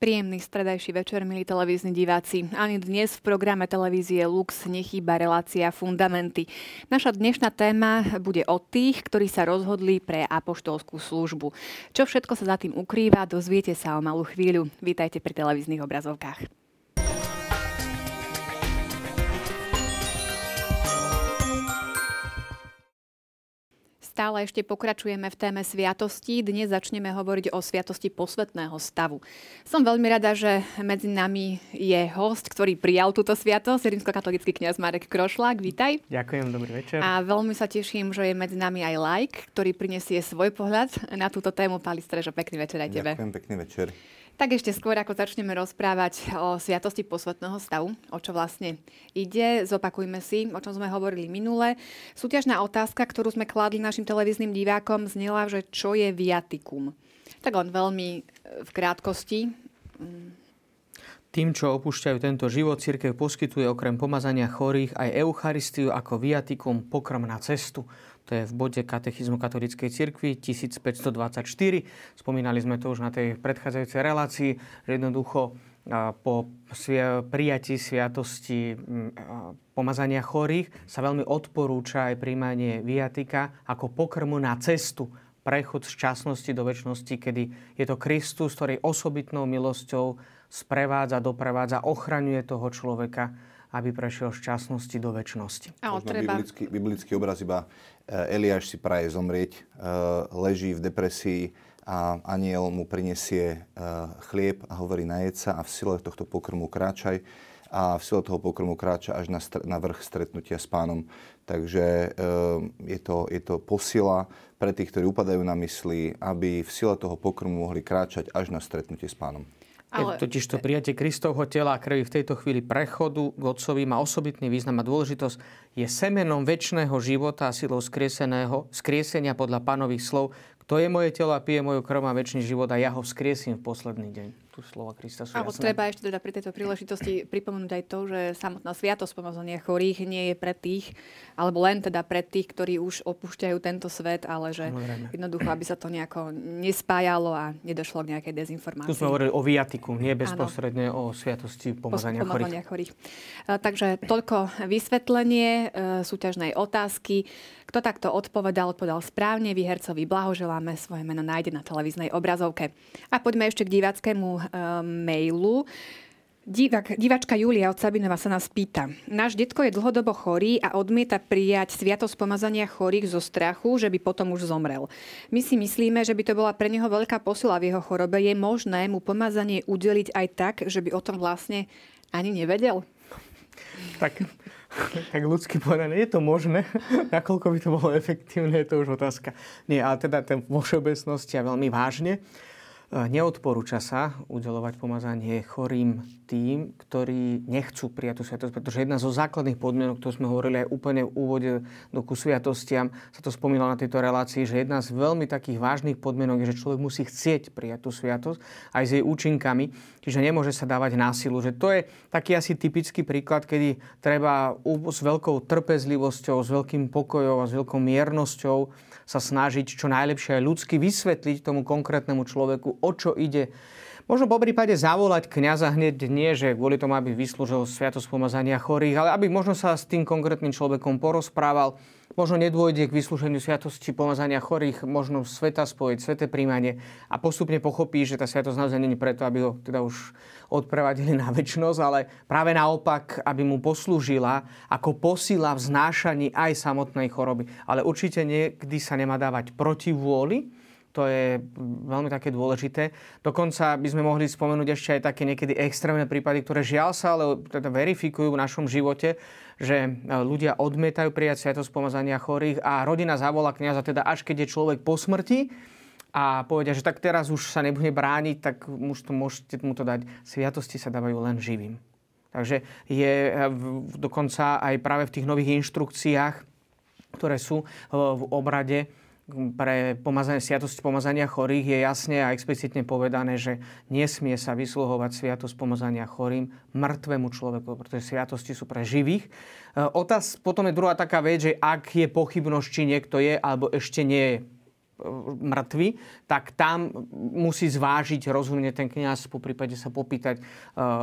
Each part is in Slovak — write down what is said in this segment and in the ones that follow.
Príjemný stredajší večer, milí televízni diváci. Ani dnes v programe televízie Lux nechýba relácia Fundamenty. Naša dnešná téma bude o tých, ktorí sa rozhodli pre apoštolskú službu. Čo všetko sa za tým ukrýva, dozviete sa o malú chvíľu. Vítajte pri televíznych obrazovkách. Stále ešte pokračujeme v téme sviatosti. Dnes začneme hovoriť o sviatosti posvetného stavu. Som veľmi rada, že medzi nami je host, ktorý prijal túto sviatosť, rímskokatolický kňaz Marek Krošlák. Vítaj. Ďakujem, dobrý večer. A veľmi sa teším, že je medzi nami aj like, ktorý prinesie svoj pohľad na túto tému. Pali Strežo, pekný večer aj tebe. Ďakujem, pekný večer. Tak ešte skôr, ako začneme rozprávať o sviatosti posvetného stavu, o čo vlastne ide, zopakujme si, o čom sme hovorili minule. Súťažná otázka, ktorú sme kladli našim televíznym divákom, znela, že čo je viatikum. Tak on veľmi e, v krátkosti. Tým, čo opúšťajú tento život, církev poskytuje okrem pomazania chorých aj Eucharistiu ako viatikum pokrm na cestu. To je v bode katechizmu katolíckej cirkvi 1524. Spomínali sme to už na tej predchádzajúcej relácii, že jednoducho po prijatí sviatosti pomazania chorých sa veľmi odporúča aj príjmanie viatika ako pokrmu na cestu prechod z časnosti do väčšnosti, kedy je to Kristus, ktorý osobitnou milosťou sprevádza, doprevádza, ochraňuje toho človeka, aby prešiel z časnosti do väčšnosti. Ale treba... biblický, biblický obraz iba Eh, Eliáš si praje zomrieť, eh, leží v depresii a aniel mu prinesie eh, chlieb a hovorí najed sa a v sile tohto pokrmu kráčaj a v sile toho pokrmu kráča až na, str- na vrch stretnutia s pánom. Takže je to, je to posila pre tých, ktorí upadajú na mysli, aby v sile toho pokrmu mohli kráčať až na stretnutie s pánom. Ale... Totiž to prijatie Kristovho tela a krvi v tejto chvíli prechodu k Otcovi má osobitný význam a dôležitosť. Je semenom väčšného života a silou skrieseného, skriesenia podľa pánových slov, kto je moje telo a pije moju krv a väčší život a ja ho vzkriesím v posledný deň. Tu slova Krista sú jasné. treba ešte teda pri tejto príležitosti pripomenúť aj to, že samotná sviatosť pomazania chorých nie je pre tých, alebo len teda pre tých, ktorí už opúšťajú tento svet, ale že Samozrejme. jednoducho, aby sa to nejako nespájalo a nedošlo k nejakej dezinformácii. Tu sme hovorili o viatiku, nie bezprostredne o sviatosti pomazania, pomazania chorých. chorých. Takže toľko vysvetlenie e, súťažnej otázky. Kto takto odpovedal, odpovedal správne. Výhercovi blahoželáme. Svoje meno nájde na televíznej obrazovke. A poďme ešte k diváckému e, mailu. Divak, divačka Julia od Sabinova sa nás pýta. Náš detko je dlhodobo chorý a odmieta prijať sviatosť pomazania chorých zo strachu, že by potom už zomrel. My si myslíme, že by to bola pre neho veľká posila v jeho chorobe. Je možné mu pomazanie udeliť aj tak, že by o tom vlastne ani nevedel? Tak tak ľudsky povedané, je to možné. Nakoľko by to bolo efektívne, je to už otázka. Nie, ale teda ten vo všeobecnosti a veľmi vážne. Neodporúča sa udelovať pomazanie chorým tým, ktorí nechcú prijať tú sviatosť, pretože jedna zo základných podmienok, ktorú sme hovorili aj úplne v úvode do ku sviatostiam, sa to spomínalo na tejto relácii, že jedna z veľmi takých vážnych podmienok je, že človek musí chcieť prijať tú sviatosť aj s jej účinkami, čiže nemôže sa dávať násilu. Že to je taký asi typický príklad, kedy treba s veľkou trpezlivosťou, s veľkým pokojom a s veľkou miernosťou sa snažiť čo najlepšie aj ľudsky vysvetliť tomu konkrétnemu človeku, o čo ide. Možno po prípade zavolať kňaza hneď nie, že kvôli tomu, aby vyslúžil sviatosť pomazania chorých, ale aby možno sa s tým konkrétnym človekom porozprával, možno nedôjde k vyslúženiu sviatosti pomazania chorých, možno sveta spojiť, sveté príjmanie a postupne pochopí, že tá sviatosť naozaj není preto, aby ho teda už odprevadili na väčšnosť, ale práve naopak, aby mu poslúžila ako posila v znášaní aj samotnej choroby. Ale určite niekdy sa nemá dávať proti vôli, to je veľmi také dôležité. Dokonca by sme mohli spomenúť ešte aj také niekedy extrémne prípady, ktoré žiaľ sa ale teda verifikujú v našom živote, že e, ľudia odmietajú prijať sviatosť pomazania chorých a rodina zavolá kniaza teda až keď je človek po smrti a povedia, že tak teraz už sa nebude brániť, tak už to môžete mu to dať. Sviatosti sa dávajú len živým. Takže je e, dokonca aj práve v tých nových inštrukciách, ktoré sú e, v obrade, pre pomazanie, sviatosť pomazania chorých je jasne a explicitne povedané, že nesmie sa vysluhovať sviatosť pomazania chorým mŕtvemu človeku, pretože sviatosti sú pre živých. E, otáz, potom je druhá taká vec, že ak je pochybnosť, či niekto je alebo ešte nie je mŕtvy, tak tam musí zvážiť rozumne ten kňaz, po prípade sa popýtať, e,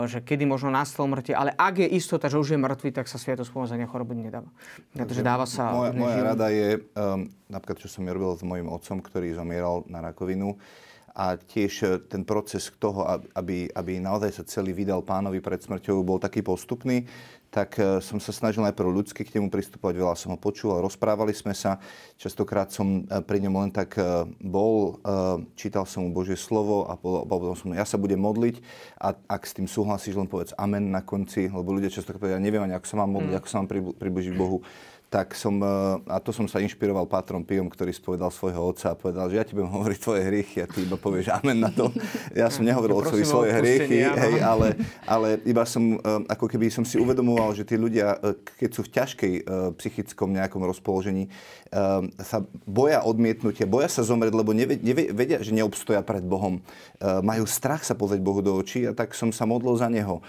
že kedy možno nastalo mŕtvy. Ale ak je istota, že už je mŕtvy, tak sa sviatosť pomazania choroby nedáva. Takže dáva sa... Moja, moja rada je, um, napríklad čo som ja robil s mojim otcom, ktorý zomieral na rakovinu, a tiež e, ten proces toho, aby, aby naozaj sa celý vydal pánovi pred smrťou, bol taký postupný, tak e, som sa snažil najprv ľudsky k nemu pristupovať, veľa som ho počúval, rozprávali sme sa, častokrát som e, pri ňom len tak bol, čítal som mu Božie slovo a povedal som, ja sa budem modliť a ak s tým súhlasíš, len povedz amen na konci, lebo ľudia často povedia, ja neviem ani, ako sa mám modliť, mm. ako sa mám približiť Bohu tak som, e, a to som sa inšpiroval Pátrom Pijom, ktorý spovedal svojho otca a povedal, že ja ti budem hovoriť tvoje hriechy a ty iba povieš amen na to. Ja som nehovoril otcovi svoje hriechy, hej, ale, ale iba som, e, ako keby som si uvedomoval, že tí ľudia, e, keď sú v ťažkej psychickom nejakom rozpoložení, sa boja odmietnutia, boja sa zomrieť, lebo nevedia, že neobstoja pred Bohom. Majú strach sa pozrieť Bohu do očí a tak som sa modlil za neho,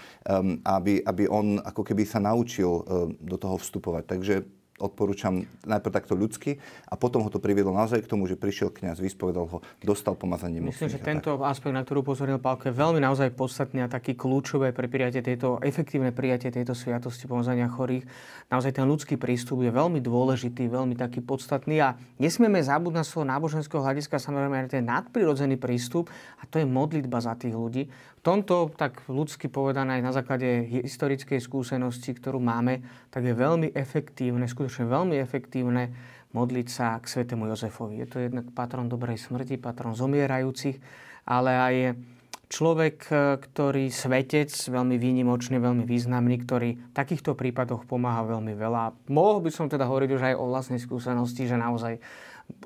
aby, aby on ako keby sa naučil do toho vstupovať. Takže odporúčam najprv takto ľudsky a potom ho to priviedlo naozaj k tomu, že prišiel kňaz, vyspovedal ho, dostal pomazanie Myslím, že tento tak. aspekt, na ktorú upozornil Pálko, je veľmi naozaj podstatný a taký kľúčové pre prijatie tejto, efektívne prijatie tejto sviatosti pomazania chorých. Naozaj ten ľudský prístup je veľmi dôležitý, veľmi taký podstatný a nesmieme zabúdať na svojho náboženského hľadiska samozrejme aj ten nadprirodzený prístup a to je modlitba za tých ľudí, v tomto, tak ľudsky povedané aj na základe historickej skúsenosti, ktorú máme, tak je veľmi efektívne, skutočne veľmi efektívne modliť sa k svetému Jozefovi. Je to jednak patron dobrej smrti, patron zomierajúcich, ale aj človek, ktorý svetec, veľmi výnimočný, veľmi významný, ktorý v takýchto prípadoch pomáha veľmi veľa. Mohol by som teda hovoriť už aj o vlastnej skúsenosti, že naozaj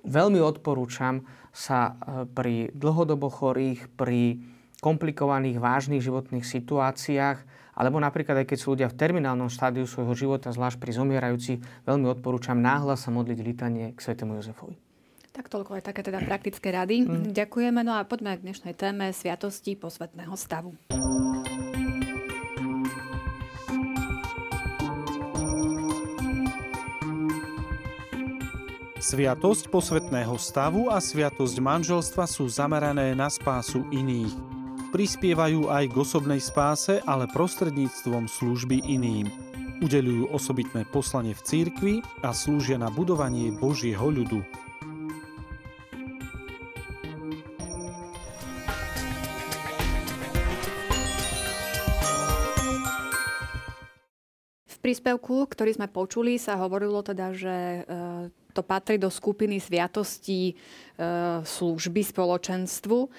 veľmi odporúčam sa eh, pri dlhodobo chorých, pri komplikovaných, vážnych životných situáciách, alebo napríklad aj keď sú ľudia v terminálnom štádiu svojho života, zvlášť pri zomierajúcich, veľmi odporúčam náhla sa modliť litanie k svetému Jozefovi. Tak toľko aj také teda praktické rady. Mm. Ďakujeme. No a poďme k dnešnej téme Sviatosti posvetného stavu. Sviatosť posvetného stavu a sviatosť manželstva sú zamerané na spásu iných prispievajú aj k osobnej spáse, ale prostredníctvom služby iným. Udeľujú osobitné poslanie v církvi a slúžia na budovanie Božieho ľudu. Príspevku, ktorý sme počuli, sa hovorilo teda, že e, to patrí do skupiny sviatostí e, služby spoločenstvu. E,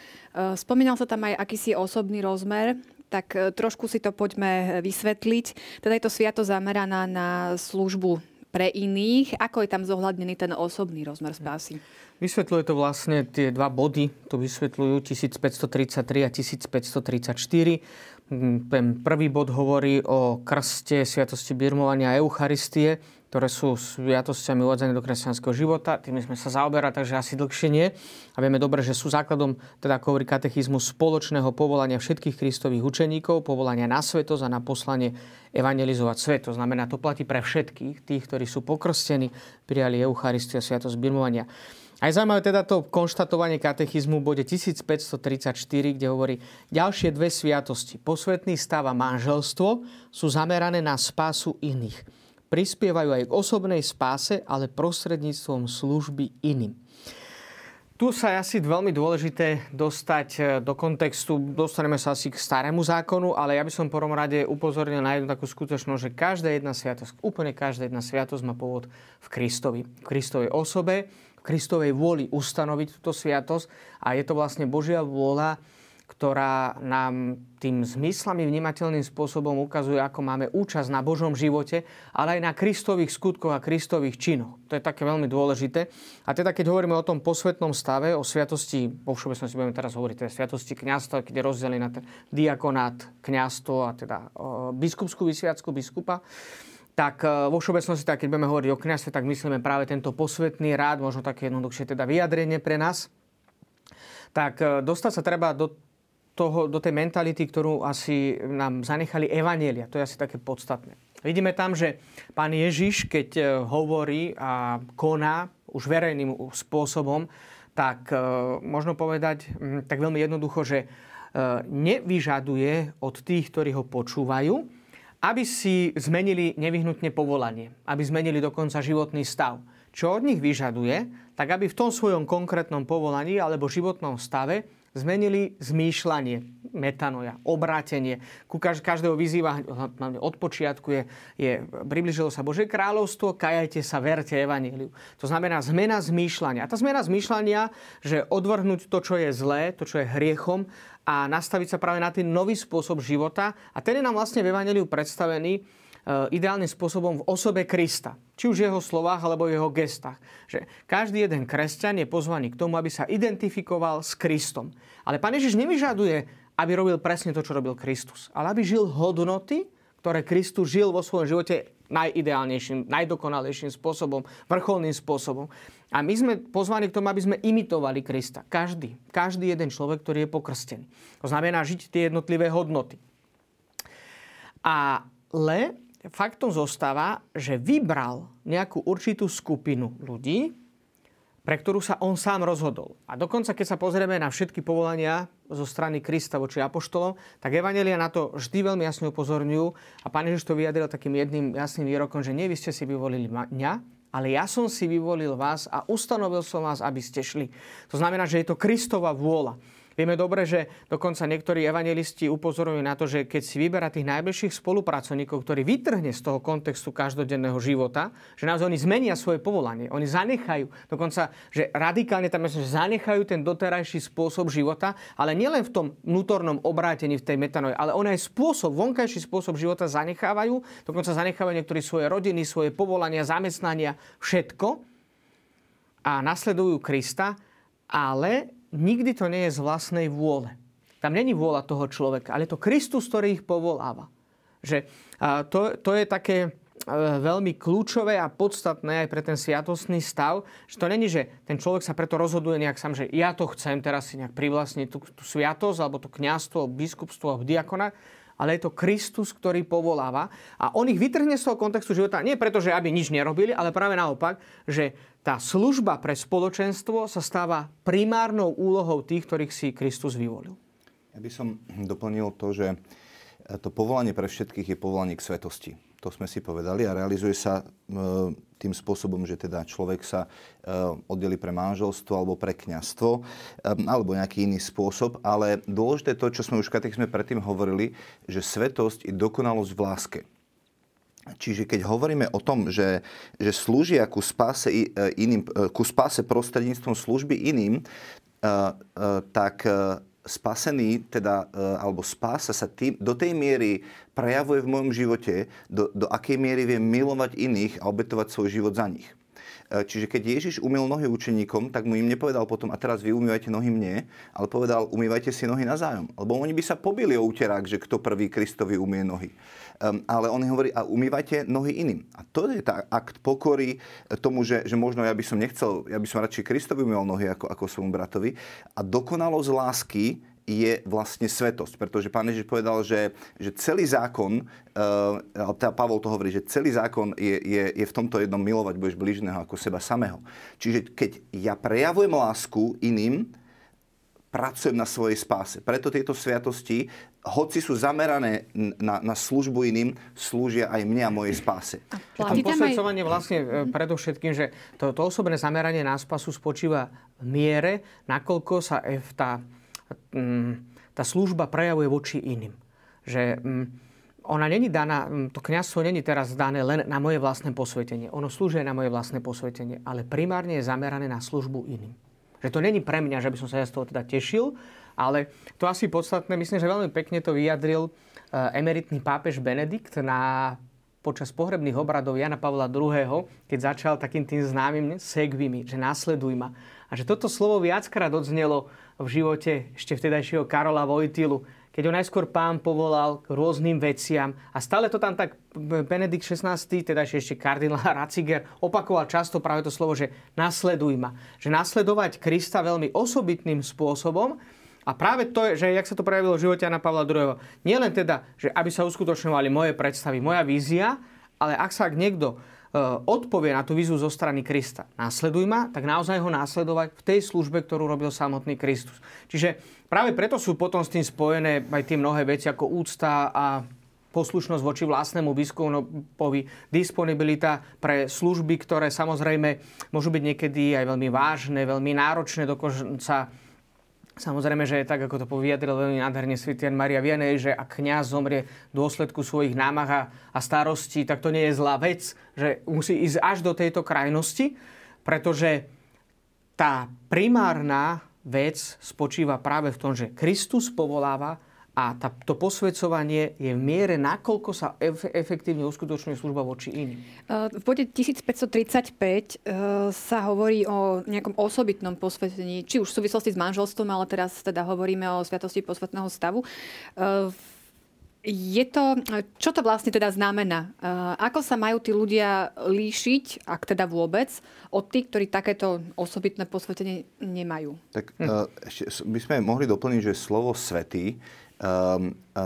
spomínal sa tam aj akýsi osobný rozmer, tak e, trošku si to poďme vysvetliť. Teda je to sviato zameraná na službu pre iných. Ako je tam zohľadnený ten osobný rozmer spásy? Vysvetľuje to vlastne tie dva body, to vysvetľujú 1533 a 1534. Mm, ten prvý bod hovorí o krste, sviatosti birmovania a Eucharistie ktoré sú sviatosťami uvádzané do kresťanského života. Tým sme sa zaoberali, takže asi dlhšie nie. A vieme dobre, že sú základom, teda ako hovorí katechizmu, spoločného povolania všetkých kristových učeníkov, povolania na svetosť a na poslanie evangelizovať svet. To znamená, to platí pre všetkých, tých, ktorí sú pokrstení, prijali Eucharistiu a sviatosť birmovania. Aj zaujímavé teda to konštatovanie katechizmu v bode 1534, kde hovorí, ďalšie dve sviatosti, posvetný stav a manželstvo, sú zamerané na spásu iných prispievajú aj k osobnej spáse, ale prostredníctvom služby iným. Tu sa je asi veľmi dôležité dostať e, do kontextu, dostaneme sa asi k starému zákonu, ale ja by som prvom rade upozornil na jednu takú skutočnosť, že každá jedna sviatosť, úplne každá jedna sviatosť má pôvod v Kristovi, v Kristovej osobe, v Kristovej vôli ustanoviť túto sviatosť a je to vlastne Božia vôľa, ktorá nám tým zmyslami vnímateľným spôsobom ukazuje, ako máme účasť na Božom živote, ale aj na Kristových skutkoch a Kristových činoch. To je také veľmi dôležité. A teda, keď hovoríme o tom posvetnom stave, o sviatosti, vo všeobecnosti budeme teraz hovoriť, teda sviatosti kniazstva, keď je rozdelený na ten diakonát, kniazstvo a teda biskupskú vysviacku biskupa, tak e, vo všeobecnosti, tak keď budeme hovoriť o kniazstve, tak myslíme práve tento posvetný rád, možno také jednoduchšie teda vyjadrenie pre nás. Tak e, dostať sa treba do toho, do tej mentality, ktorú asi nám zanechali evanielia. To je asi také podstatné. Vidíme tam, že pán Ježiš, keď e, hovorí a koná už verejným spôsobom, tak e, možno povedať tak veľmi jednoducho, že e, nevyžaduje od tých, ktorí ho počúvajú, aby si zmenili nevyhnutne povolanie, aby zmenili dokonca životný stav. Čo od nich vyžaduje, tak aby v tom svojom konkrétnom povolaní alebo životnom stave zmenili zmýšľanie, metanoja, obrátenie. Ku každého vyzýva, od počiatku je, je približilo sa Bože kráľovstvo, kajajte sa, verte evaníliu. To znamená zmena zmýšľania. A tá zmena zmýšľania, že odvrhnúť to, čo je zlé, to, čo je hriechom a nastaviť sa práve na ten nový spôsob života. A ten je nám vlastne v evaníliu predstavený ideálnym spôsobom v osobe Krista. Či už jeho slovách alebo jeho gestách. Že každý jeden kresťan je pozvaný k tomu, aby sa identifikoval s Kristom. Ale Pán Ježiš nevyžaduje, aby robil presne to, čo robil Kristus. Ale aby žil hodnoty, ktoré Kristus žil vo svojom živote najideálnejším, najdokonalejším spôsobom, vrcholným spôsobom. A my sme pozvaní k tomu, aby sme imitovali Krista. Každý. Každý jeden človek, ktorý je pokrstený. To znamená žiť tie jednotlivé hodnoty. Ale faktom zostáva, že vybral nejakú určitú skupinu ľudí, pre ktorú sa on sám rozhodol. A dokonca, keď sa pozrieme na všetky povolania zo strany Krista voči apoštolom, tak Evangelia na to vždy veľmi jasne upozorňujú. A pán Ježiš to vyjadril takým jedným jasným výrokom, že nie vy ste si vyvolili mňa, ale ja som si vyvolil vás a ustanovil som vás, aby ste šli. To znamená, že je to Kristova vôľa. Vieme dobre, že dokonca niektorí evangelisti upozorňujú na to, že keď si vyberá tých najbližších spolupracovníkov, ktorí vytrhne z toho kontextu každodenného života, že naozaj oni zmenia svoje povolanie. Oni zanechajú, dokonca, že radikálne tam myslím, že zanechajú ten doterajší spôsob života, ale nielen v tom vnútornom obrátení v tej metanoje, ale on aj spôsob, vonkajší spôsob života zanechávajú, dokonca zanechávajú niektorí svoje rodiny, svoje povolania, zamestnania, všetko a nasledujú Krista, ale nikdy to nie je z vlastnej vôle. Tam není vôľa toho človeka, ale je to Kristus, ktorý ich povoláva. Že to, to je také e, veľmi kľúčové a podstatné aj pre ten sviatostný stav, že to není, že ten človek sa preto rozhoduje nejak sám, že ja to chcem teraz si nejak privlastniť tú, tú sviatosť, alebo to kniazstvo, biskupstvo, alebo diakona, ale je to Kristus, ktorý povoláva a on ich vytrhne z toho kontextu života nie preto, že aby nič nerobili, ale práve naopak, že tá služba pre spoločenstvo sa stáva primárnou úlohou tých, ktorých si Kristus vyvolil. Ja by som doplnil to, že to povolanie pre všetkých je povolanie k svetosti. To sme si povedali a realizuje sa e, tým spôsobom, že teda človek sa e, oddeli pre manželstvo alebo pre kňastvo e, alebo nejaký iný spôsob, ale dôležité to, čo sme už sme predtým hovorili, že svetosť je dokonalosť v láske. Čiže keď hovoríme o tom, že, že slúžia ku spáse, iným, ku spáse prostredníctvom služby iným, tak spasený, teda, e, alebo spása sa tým, do tej miery prejavuje v mojom živote, do, do akej miery viem milovať iných a obetovať svoj život za nich. E, čiže keď Ježiš umil nohy učeníkom, tak mu im nepovedal potom, a teraz vy umývajte nohy mne, ale povedal, umývajte si nohy navzájom. Lebo oni by sa pobili o úterák, že kto prvý Kristovi umie nohy. Um, ale on hovorí, a umývajte nohy iným. A to je tá akt pokory tomu, že, že možno ja by som nechcel, ja by som radšej Kristovi umýval nohy ako, ako svojmu bratovi. A dokonalosť lásky je vlastne svetosť. Pretože pán Ježiš povedal, že, že celý zákon, uh, teda Pavol to hovorí, že celý zákon je, je, je v tomto jednom milovať budeš bližného ako seba samého. Čiže keď ja prejavujem lásku iným, pracujem na svojej spáse. Preto tieto sviatosti, hoci sú zamerané na, na službu iným, slúžia aj mne a mojej spáse. A posvedcovanie aj... vlastne e, predovšetkým, že to, to osobné zameranie na spásu spočíva v miere, nakoľko sa tá Mm, tá služba prejavuje voči iným. Že mm, ona není daná, mm, to kniazstvo není teraz dané len na moje vlastné posvetenie. Ono slúži na moje vlastné posvetenie, ale primárne je zamerané na službu iným. Že to není pre mňa, že by som sa ja z toho teda tešil, ale to asi podstatné, myslím, že veľmi pekne to vyjadril eh, emeritný pápež Benedikt na počas pohrebných obradov Jana Pavla II., keď začal takým tým známym segvimi, že následuj ma. A že toto slovo viackrát odznelo v živote ešte vtedajšieho Karola Vojtilu, keď ho najskôr pán povolal k rôznym veciam a stále to tam tak Benedikt XVI, teda ešte kardinál Ratzinger, opakoval často práve to slovo, že nasleduj ma. Že nasledovať Krista veľmi osobitným spôsobom a práve to že jak sa to prejavilo v živote Jana Pavla II. Nie len teda, že aby sa uskutočňovali moje predstavy, moja vízia, ale ak sa niekto odpovie na tú výzvu zo strany Krista. Následuj ma, tak naozaj ho následovať v tej službe, ktorú robil samotný Kristus. Čiže práve preto sú potom s tým spojené aj tie mnohé veci ako úcta a poslušnosť voči vlastnému biskupovi, disponibilita pre služby, ktoré samozrejme môžu byť niekedy aj veľmi vážne, veľmi náročné, dokonca Samozrejme, že tak, ako to poviadril veľmi nádherne Svitian Maria Vianej, že ak kňaz zomrie v dôsledku svojich námah a starostí, tak to nie je zlá vec, že musí ísť až do tejto krajnosti, pretože tá primárna vec spočíva práve v tom, že Kristus povoláva a tá, to posvedcovanie je v miere, nakoľko sa ef- efektívne uskutočňuje služba voči iným. V bode 1535 e, sa hovorí o nejakom osobitnom posvetení, či už v súvislosti s manželstvom, ale teraz teda hovoríme o sviatosti posvetného stavu. E, je to, čo to vlastne teda znamená? E, ako sa majú tí ľudia líšiť, ak teda vôbec, od tých, ktorí takéto osobitné posvetenie nemajú? Tak hm. ešte by sme mohli doplniť, že slovo svetý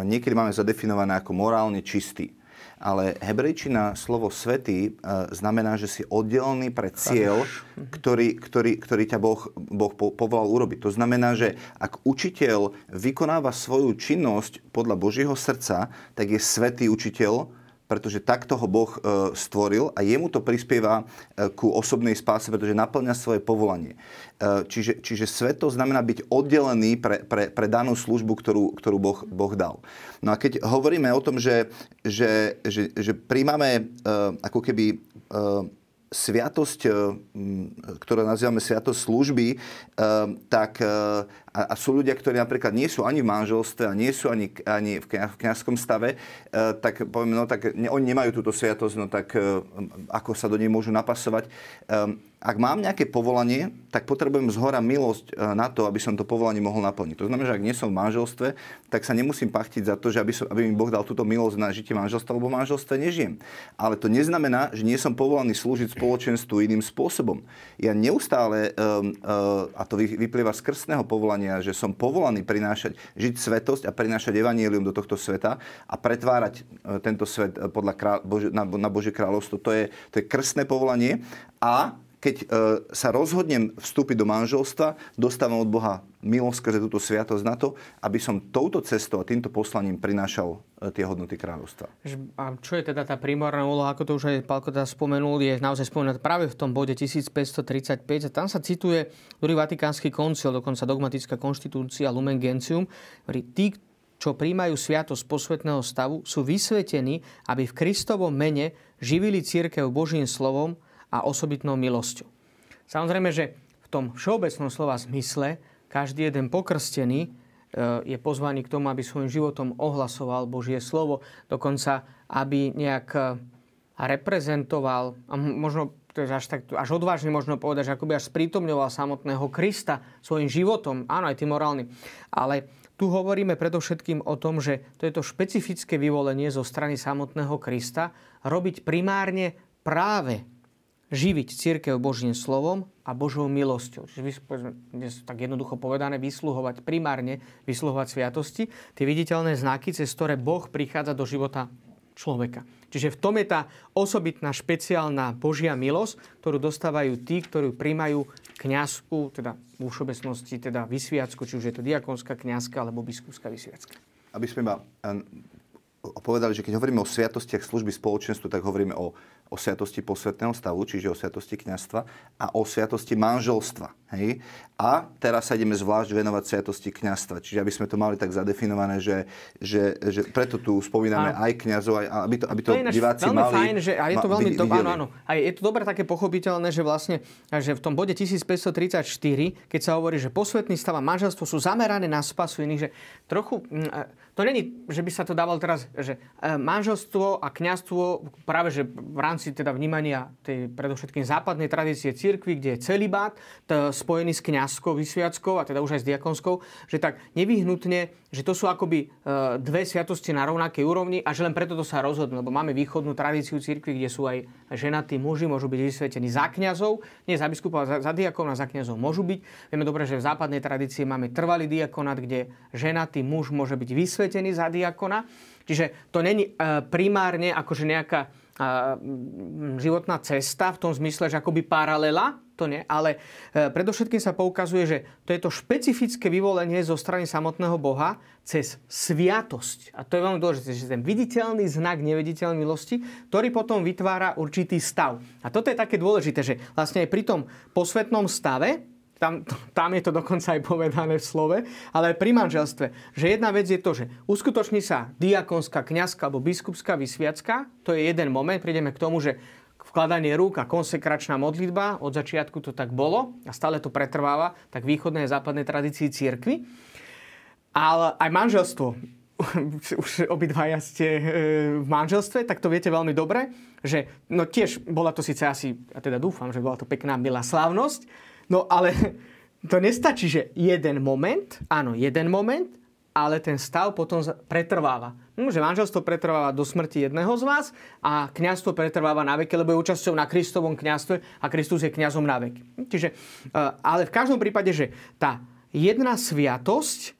niekedy máme zadefinované ako morálne čistý. Ale hebrejčina slovo svetý uh, znamená, že si oddelený pre cieľ, ktorý, ktorý, ktorý ťa boh, boh povolal urobiť. To znamená, že ak učiteľ vykonáva svoju činnosť podľa Božieho srdca, tak je svetý učiteľ, pretože takto ho Boh e, stvoril a jemu to prispieva e, ku osobnej spáse, pretože naplňa svoje povolanie. E, čiže, čiže sveto znamená byť oddelený pre, pre, pre danú službu, ktorú, ktorú boh, boh dal. No a keď hovoríme o tom, že, že, že, že príjmame ako keby sviatosť, ktorú nazývame sviatosť služby, tak a, a sú ľudia, ktorí napríklad nie sú ani v manželstve a nie sú ani, ani v, v kniazskom stave, tak poviem, no tak oni nemajú túto sviatosť, no tak ako sa do nej môžu napasovať. Ak mám nejaké povolanie, tak potrebujem zhora milosť e, na to, aby som to povolanie mohol naplniť. To znamená, že ak nie som v manželstve, tak sa nemusím pachtiť za to, že aby, som, aby mi Boh dal túto milosť na žitie manželstva, lebo v manželstve nežijem. Ale to neznamená, že nie som povolaný slúžiť spoločenstvu iným spôsobom. Ja neustále, um, uh, a to vyplýva z krstného povolania, že som povolaný prinášať, žiť svetosť a prinášať evanielium do tohto sveta a pretvárať tento svet podľa král, Boži, na, na Božie kráľovstvo. To je, to je krstné povolanie a keď e, sa rozhodnem vstúpiť do manželstva, dostávam od Boha milosť skrze túto sviatosť na to, aby som touto cestou a týmto poslaním prinášal e, tie hodnoty kráľovstva. A čo je teda tá primárna úloha, ako to už aj Pálko teda spomenul, je naozaj spomenúť práve v tom bode 1535 a tam sa cituje druhý Vatikánsky koncil, dokonca dogmatická konštitúcia Lumen Gentium, ktorý tí, čo príjmajú sviatosť posvetného stavu, sú vysvetení, aby v Kristovom mene živili církev Božím slovom, a osobitnou milosťou. Samozrejme, že v tom všeobecnom slova zmysle každý jeden pokrstený e, je pozvaný k tomu, aby svojim životom ohlasoval Božie slovo, dokonca aby nejak e, reprezentoval, a možno to je až, tak, až odvážne možno povedať, že akoby až sprítomňoval samotného Krista svojim životom, áno, aj tým morálnym. Ale tu hovoríme predovšetkým o tom, že to je to špecifické vyvolenie zo strany samotného Krista robiť primárne práve živiť církev Božím slovom a Božou milosťou. Čiže dnes tak jednoducho povedané, vysluhovať primárne, vysluhovať sviatosti, tie viditeľné znaky, cez ktoré Boh prichádza do života človeka. Čiže v tom je tá osobitná špeciálna Božia milosť, ktorú dostávajú tí, ktorí príjmajú kňazku, teda v všeobecnosti teda vysviacku, či už je to diakonská kňazka alebo biskupská vysviacka. Aby sme ma eh, povedali, že keď hovoríme o sviatostiach služby spoločenstvu, tak hovoríme o o sviatosti posvetného stavu, čiže o sviatosti kňastva a o sviatosti manželstva. Hej? A teraz sa ideme zvlášť venovať sviatosti kňastva. Čiže aby sme to mali tak zadefinované, že, že, že preto tu spomíname aj kňazov, aj, aby to, aby to, to diváci veľmi mali fajn, že, a je to veľmi, do, áno, áno. A je to dobre také pochopiteľné, že vlastne že v tom bode 1534, keď sa hovorí, že posvetný stav a manželstvo sú zamerané na spasu iných, že trochu mm, to není, že by sa to dávalo teraz, že e, manželstvo a kňazstvo práve že v rámci teda vnímania tej predovšetkým západnej tradície cirkvi, kde je celibát spojený s kňazskou vysviackou a teda už aj s diakonskou, že tak nevyhnutne, že to sú akoby e, dve sviatosti na rovnakej úrovni a že len preto to sa rozhodnú, lebo máme východnú tradíciu cirkvi, kde sú aj ženatí muži, môžu byť vysvetení za kňazov, nie za biskupov, za, za diakov, a za kňazov môžu byť. Vieme dobre, že v západnej tradícii máme trvalý diakonát, kde ženatý muž môže byť vysvetený za diakona. Čiže to není e, primárne akože nejaká životná cesta v tom zmysle, že akoby paralela, to nie, ale e, predovšetkým sa poukazuje, že to je to špecifické vyvolenie zo strany samotného Boha cez sviatosť. A to je veľmi dôležité, že ten viditeľný znak neviditeľnej milosti, ktorý potom vytvára určitý stav. A toto je také dôležité, že vlastne aj pri tom posvetnom stave, tam, tam je to dokonca aj povedané v slove, ale pri manželstve, že jedna vec je to, že uskutoční sa diakonská, kňazka alebo biskupská vysviacka, to je jeden moment, prídeme k tomu, že vkladanie rúk a konsekračná modlitba, od začiatku to tak bolo a stále to pretrváva, tak východnej a západnej tradícii církvy. Ale aj manželstvo, už obidvaja ste e, v manželstve, tak to viete veľmi dobre, že no tiež bola to síce asi, a teda dúfam, že bola to pekná, milá slávnosť, No ale to nestačí, že jeden moment, áno, jeden moment, ale ten stav potom pretrváva. No, že manželstvo pretrváva do smrti jedného z vás a kňazstvo pretrváva na veky, lebo je účasťou na Kristovom kňazstve a Kristus je kňazom na veky. Čiže, eh, ale v každom prípade, že tá jedna sviatosť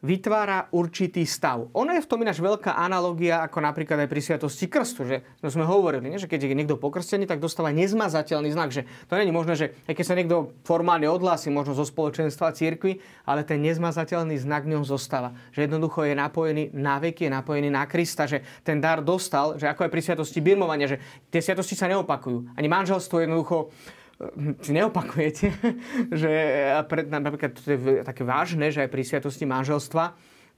vytvára určitý stav. Ono je v tom ináč veľká analogia, ako napríklad aj pri sviatosti krstu, že no sme hovorili, nie? že keď je niekto pokrstený, tak dostáva nezmazateľný znak, že to není možné, že aj keď sa niekto formálne odhlási možno zo spoločenstva církvy, ale ten nezmazateľný znak v ňom zostáva. Že jednoducho je napojený na veky, je napojený na Krista, že ten dar dostal, že ako aj pri sviatosti birmovania, že tie sviatosti sa neopakujú. Ani manželstvo jednoducho si neopakujete, že pred, napríklad to je také vážne, že aj pri sviatosti manželstva,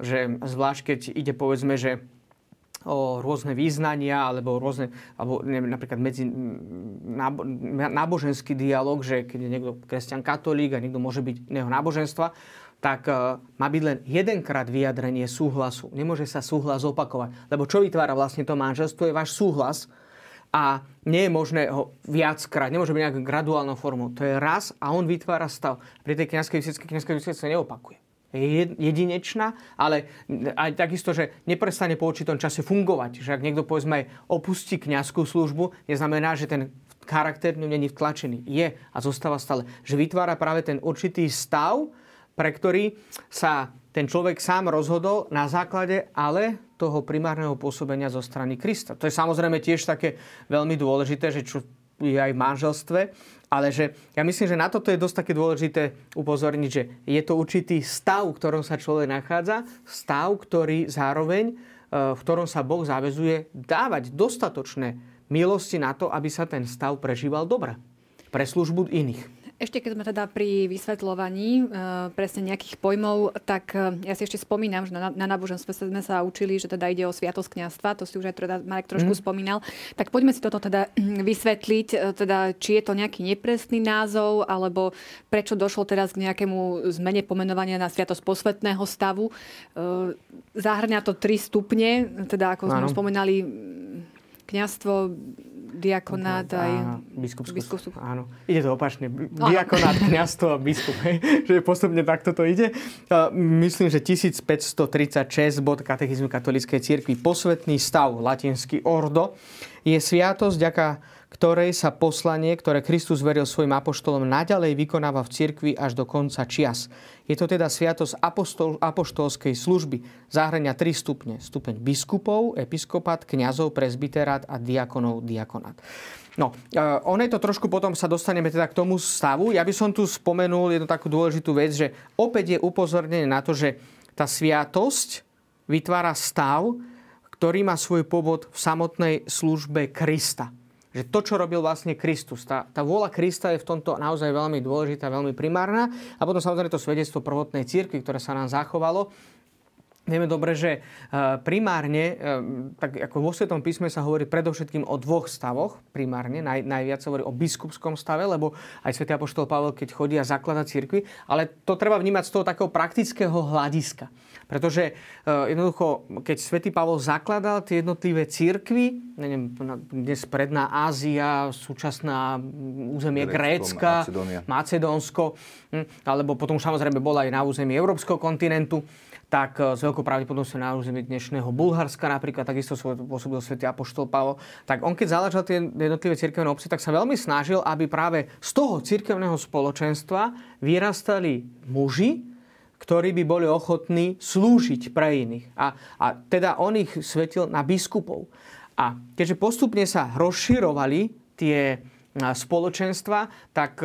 že zvlášť keď ide povedzme, že o rôzne význania alebo rôzne, alebo neviem, napríklad medzi nábo, náboženský dialog, že keď je niekto kresťan katolík a niekto môže byť iného náboženstva, tak uh, má byť len jedenkrát vyjadrenie súhlasu. Nemôže sa súhlas opakovať. Lebo čo vytvára vlastne to manželstvo je váš súhlas a nie je možné ho viackrát, nemôže byť nejakú graduálnou formou. To je raz a on vytvára stav. Pri tej kniazkej vysvedke kniazkej vysvedke sa neopakuje. Je jedinečná, ale aj takisto, že neprestane po určitom čase fungovať. Že ak niekto povedzme aj opustí kniazskú službu, neznamená, že ten charakter není vtlačený. Je a zostáva stále. Že vytvára práve ten určitý stav, pre ktorý sa ten človek sám rozhodol na základe ale toho primárneho pôsobenia zo strany Krista. To je samozrejme tiež také veľmi dôležité, že čo je aj v manželstve, ale že ja myslím, že na toto je dosť také dôležité upozorniť, že je to určitý stav, v ktorom sa človek nachádza, stav, ktorý zároveň, e, v ktorom sa Boh záväzuje dávať dostatočné milosti na to, aby sa ten stav prežíval dobre pre službu iných. Ešte keď sme teda pri vysvetľovaní e, presne nejakých pojmov, tak e, ja si ešte spomínam, že na, na náboženstve sme sa učili, že teda ide o sviatosť kniazstva, to si už aj teda Marek trošku mm. spomínal. Tak poďme si toto teda vysvetliť, e, teda, či je to nejaký nepresný názov, alebo prečo došlo teraz k nejakému zmene pomenovania na sviatosť posvetného stavu. Zahrňa to tri stupne, teda ako sme spomínali, kniazstvo, diakonát aj biskupskú. biskupskú. Áno, ide to opačne. Diakonát, kniazstvo a biskup. Hej. Že postupne takto to ide. Myslím, že 1536 bod katechizmu katolíckej cirkvi posvetný stav, latinský ordo, je sviatosť, ďaká ktorej sa poslanie, ktoré Kristus veril svojim apoštolom, naďalej vykonáva v cirkvi až do konca čias. Je to teda sviatosť apostol, apoštolskej služby. Zahrania tri stupne. Stupeň biskupov, episkopat, kňazov, prezbiterát a diakonov, diakonát. No, uh, ono je to trošku, potom sa dostaneme teda k tomu stavu. Ja by som tu spomenul jednu takú dôležitú vec, že opäť je upozornenie na to, že tá sviatosť vytvára stav, ktorý má svoj pôvod v samotnej službe Krista že to, čo robil vlastne Kristus, tá, tá vôľa Krista je v tomto naozaj veľmi dôležitá, veľmi primárna. A potom samozrejme to svedectvo prvotnej církvy, ktoré sa nám zachovalo. Vieme dobre, že e, primárne, e, tak ako vo Svetom písme sa hovorí predovšetkým o dvoch stavoch, primárne, naj, najviac sa hovorí o biskupskom stave, lebo aj svätý apoštol Pavel, keď chodí a zaklada cirkvi, ale to treba vnímať z toho takého praktického hľadiska. Pretože uh, jednoducho, keď svätý Pavol zakladal tie jednotlivé církvy, neviem, dnes predná Ázia, súčasná územie Grécko, Grécka, Macedónsko, hm, alebo potom samozrejme bola aj na území Európskeho kontinentu, tak e, s veľkou pravdepodobnosťou na území dnešného Bulharska napríklad, takisto pôsobil svätý Apoštol Pavol, tak on keď založil tie jednotlivé cirkevné obce, tak sa veľmi snažil, aby práve z toho cirkevného spoločenstva vyrastali muži, ktorí by boli ochotní slúžiť pre iných. A, a teda on ich svetil na biskupov. A keďže postupne sa rozširovali tie spoločenstva, tak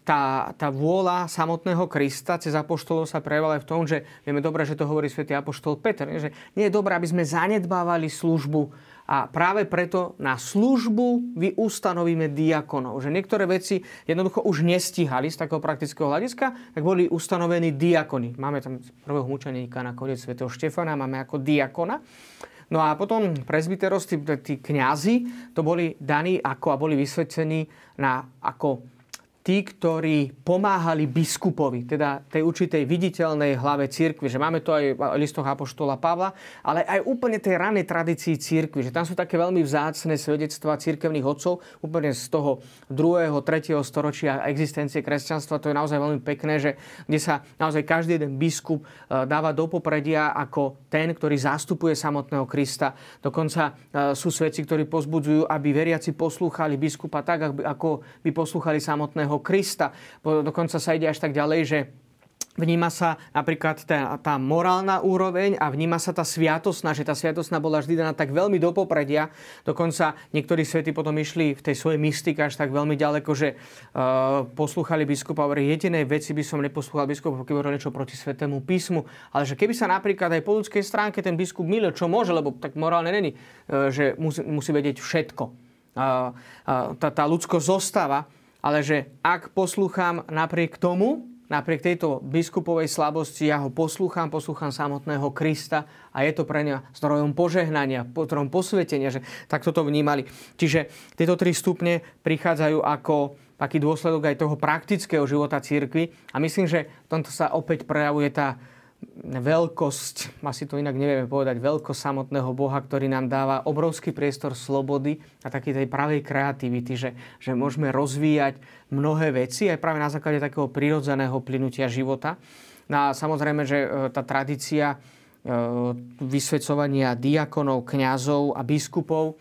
tá, tá vôľa samotného Krista cez apoštolov sa prejavila v tom, že vieme dobre, že to hovorí svätý apoštol Peter, že nie je dobré, aby sme zanedbávali službu a práve preto na službu vy ustanovíme diakonov. Že niektoré veci jednoducho už nestíhali z takého praktického hľadiska, tak boli ustanovení diakony. Máme tam prvého mučeníka na koniec svätého Štefana, máme ako diakona. No a potom prezbiteros, tí, tí kňazi, to boli daní ako a boli vysvedčení na, ako tí, ktorí pomáhali biskupovi, teda tej určitej viditeľnej hlave církvy, že máme to aj v listoch Apoštola Pavla, ale aj úplne tej ranej tradícii církvy, že tam sú také veľmi vzácne svedectvá církevných otcov, úplne z toho 2. 3. storočia existencie kresťanstva, to je naozaj veľmi pekné, že kde sa naozaj každý jeden biskup e, dáva do popredia ako ten, ktorý zastupuje samotného Krista. Dokonca e, sú svedci, ktorí pozbudzujú, aby veriaci poslúchali biskupa tak, ako by poslúchali samotného samotného Krista. Dokonca sa ide až tak ďalej, že Vníma sa napríklad tá, tá morálna úroveň a vníma sa tá sviatosná, že tá sviatosná bola vždy daná tak veľmi do popredia. Dokonca niektorí svety potom išli v tej svojej mystike až tak veľmi ďaleko, že uh, poslúchali biskupa a hovorili, jedinej veci by som neposlúchal biskupa, keby hovoril niečo proti svetému písmu. Ale že keby sa napríklad aj po ľudskej stránke ten biskup milil, čo môže, lebo tak morálne není, uh, že musí, musí vedieť všetko. Uh, uh, tá, tá ľudskosť zostáva, ale že ak poslúcham napriek tomu, napriek tejto biskupovej slabosti, ja ho poslúcham, poslúcham samotného Krista a je to pre ňa zdrojom požehnania, zdrojom posvetenia, že takto to vnímali. Čiže tieto tri stupne prichádzajú ako taký dôsledok aj toho praktického života církvy a myslím, že v tomto sa opäť prejavuje tá veľkosť, asi to inak nevieme povedať, veľkosť samotného Boha, ktorý nám dáva obrovský priestor slobody a takej tej pravej kreativity, že, že môžeme rozvíjať mnohé veci aj práve na základe takého prirodzeného plynutia života. No a samozrejme, že e, tá tradícia e, vysvedcovania diakonov, kňazov a biskupov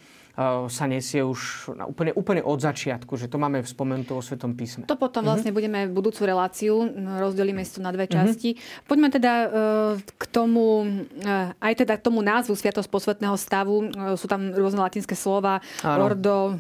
sa nesie už úplne, úplne od začiatku, že to máme spomenuté vo Svetom písme. To potom mhm. vlastne mm-hmm. budeme budúcu reláciu, rozdelíme si to na dve mhm. časti. Mm-hmm. Poďme teda eh, k tomu, eh, aj teda k tomu názvu Sviatosť posvetného stavu. Sú tam rôzne latinské slova, Áno. ordo,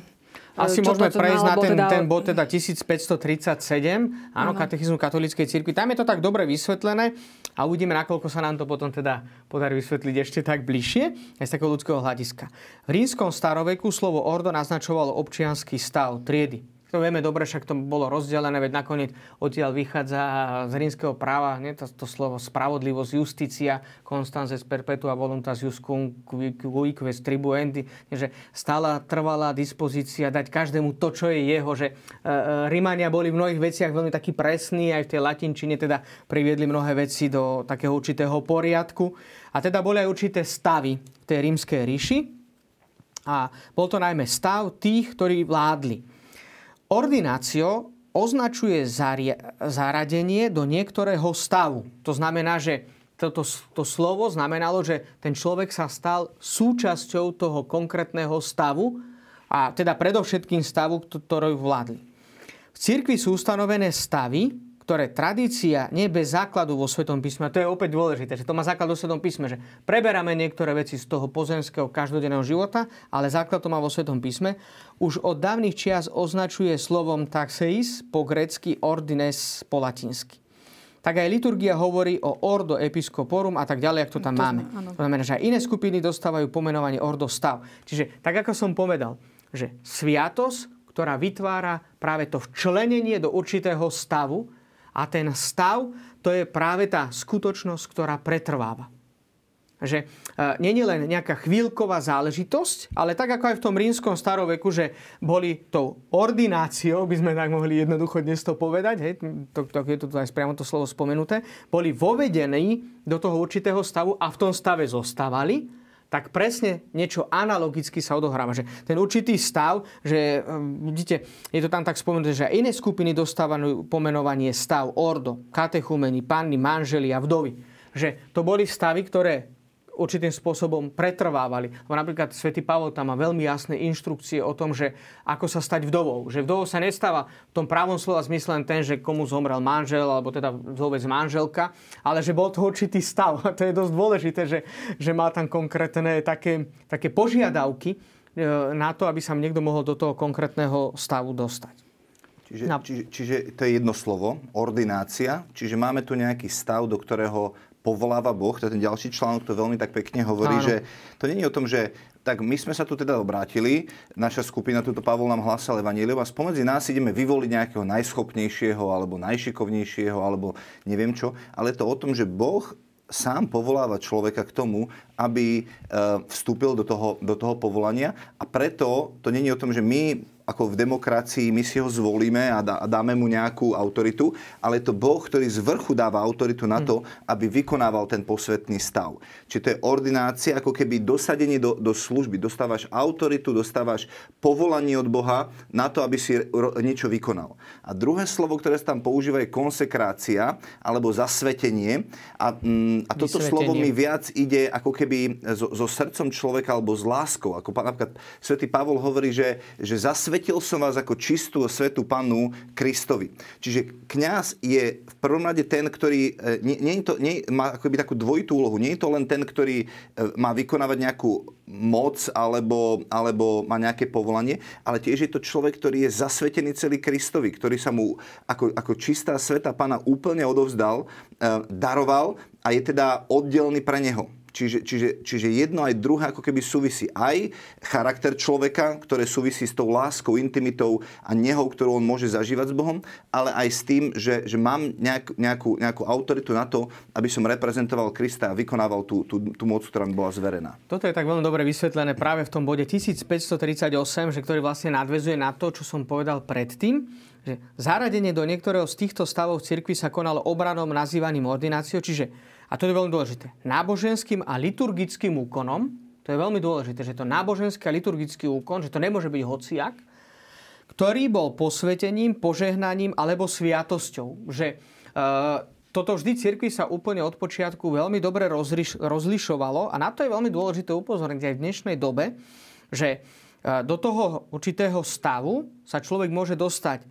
asi môžeme prejsť na ten, teda... ten bod teda 1537, áno, katechizmu katolíckej cirkvi. Tam je to tak dobre vysvetlené a uvidíme, nakoľko sa nám to potom teda podarí vysvetliť ešte tak bližšie, aj z takého ľudského hľadiska. V rímskom staroveku slovo ordo naznačovalo občianský stav, triedy. To vieme dobre, však to bolo rozdelené, veď nakoniec odtiaľ vychádza z rímskeho práva nie, to, to slovo spravodlivosť, justícia, constances perpetua voluntas jus cum quiques tribuendi, že stála trvalá dispozícia dať každému to, čo je jeho, že e, e, Rímania boli v mnohých veciach veľmi takí presní, aj v tej latinčine teda priviedli mnohé veci do takého určitého poriadku. A teda boli aj určité stavy tej rímskej ríši. A bol to najmä stav tých, ktorí vládli. Ordinácio označuje zaradenie do niektorého stavu. To znamená, že toto to slovo znamenalo, že ten človek sa stal súčasťou toho konkrétneho stavu a teda predovšetkým stavu, ktorý vládli. V cirkvi sú ustanovené stavy, ktoré tradícia nie bez základu vo Svetom písme, a to je opäť dôležité, že to má základ vo Svetom písme, že preberáme niektoré veci z toho pozemského každodenného života, ale základ to má vo Svetom písme, už od dávnych čias označuje slovom taxeis po grecky ordines po latinsky. Tak aj liturgia hovorí o ordo episkoporum a tak ďalej, ako to tam to máme. Áno. To znamená, že aj iné skupiny dostávajú pomenovanie ordo stav. Čiže tak, ako som povedal, že sviatosť, ktorá vytvára práve to včlenenie do určitého stavu, a ten stav, to je práve tá skutočnosť, ktorá pretrváva. Že nie je len nejaká chvíľková záležitosť, ale tak ako aj v tom rímskom staroveku, že boli tou ordináciou, by sme tak mohli jednoducho dnes to povedať, hej, to, to, je tu aj priamo to slovo spomenuté, boli vovedení do toho určitého stavu a v tom stave zostávali, tak presne niečo analogicky sa odohráva. Že ten určitý stav, že ehm, vidíte, je to tam tak spomenuté, že iné skupiny dostávajú pomenovanie stav, ordo, katechumeni, panny, manželi a vdovy. Že to boli stavy, ktoré určitým spôsobom pretrvávali. Napríklad svätý Pavol tam má veľmi jasné inštrukcie o tom, že ako sa stať vdovou. Že vdovou sa nestáva v tom právom slova zmysle len ten, že komu zomrel manžel, alebo teda vôbec manželka, ale že bol to určitý stav. A to je dosť dôležité, že, že má tam konkrétne také, také požiadavky e, na to, aby sa niekto mohol do toho konkrétneho stavu dostať. Čiže, no. čiže, čiže to je jedno slovo, ordinácia. Čiže máme tu nejaký stav, do ktorého povoláva Boh, to je ten ďalší článok, to veľmi tak pekne hovorí, Áno. že to je o tom, že tak my sme sa tu teda obrátili, naša skupina, tuto Pavol nám hlásal Evangelium a spomedzi nás ideme vyvoliť nejakého najschopnejšieho alebo najšikovnejšieho alebo neviem čo, ale to o tom, že Boh sám povoláva človeka k tomu, aby e, vstúpil do toho, do toho povolania a preto to je o tom, že my ako v demokracii my si ho zvolíme a, dá, a dáme mu nejakú autoritu, ale to Boh, ktorý z vrchu dáva autoritu na to, aby vykonával ten posvetný stav. Čiže to je ordinácia, ako keby dosadenie do, do služby. Dostávaš autoritu, dostávaš povolanie od Boha na to, aby si niečo vykonal. A druhé slovo, ktoré sa tam používa, je konsekrácia alebo zasvetenie. A, mm, a toto slovo mi viac ide ako keby so, so srdcom človeka alebo s láskou. Ako napríklad svätý Pavol hovorí, že, že zasvetil som vás ako čistú a svetú pannu Kristovi. Čiže kňaz je v prvom rade ten, ktorý e, nie, nie to, nie, má akoby takú dvojitú úlohu. Nie je to len ten, ktorý e, má vykonávať nejakú moc alebo, alebo má nejaké povolanie, ale tiež je to človek, ktorý je zasvetený celý Kristovi, ktorý sa mu ako, ako čistá sveta pána úplne odovzdal, e, daroval a je teda oddelný pre neho. Čiže, čiže, čiže jedno aj druhé ako keby súvisí aj charakter človeka, ktoré súvisí s tou láskou, intimitou a nehou, ktorú on môže zažívať s Bohom, ale aj s tým, že, že mám nejak, nejakú, nejakú autoritu na to, aby som reprezentoval Krista a vykonával tú, tú, tú moc, ktorá mi bola zverená. Toto je tak veľmi dobre vysvetlené práve v tom bode 1538, že ktorý vlastne nadvezuje na to, čo som povedal predtým, že zaradenie do niektorého z týchto stavov cirkvi sa konalo obranom nazývaným ordináciou, čiže a to je veľmi dôležité, náboženským a liturgickým úkonom, to je veľmi dôležité, že to náboženský a liturgický úkon, že to nemôže byť hociak, ktorý bol posvetením, požehnaním alebo sviatosťou. Že e, toto vždy cirkvi sa úplne od počiatku veľmi dobre rozliš, rozlišovalo a na to je veľmi dôležité upozorniť aj v dnešnej dobe, že e, do toho určitého stavu sa človek môže dostať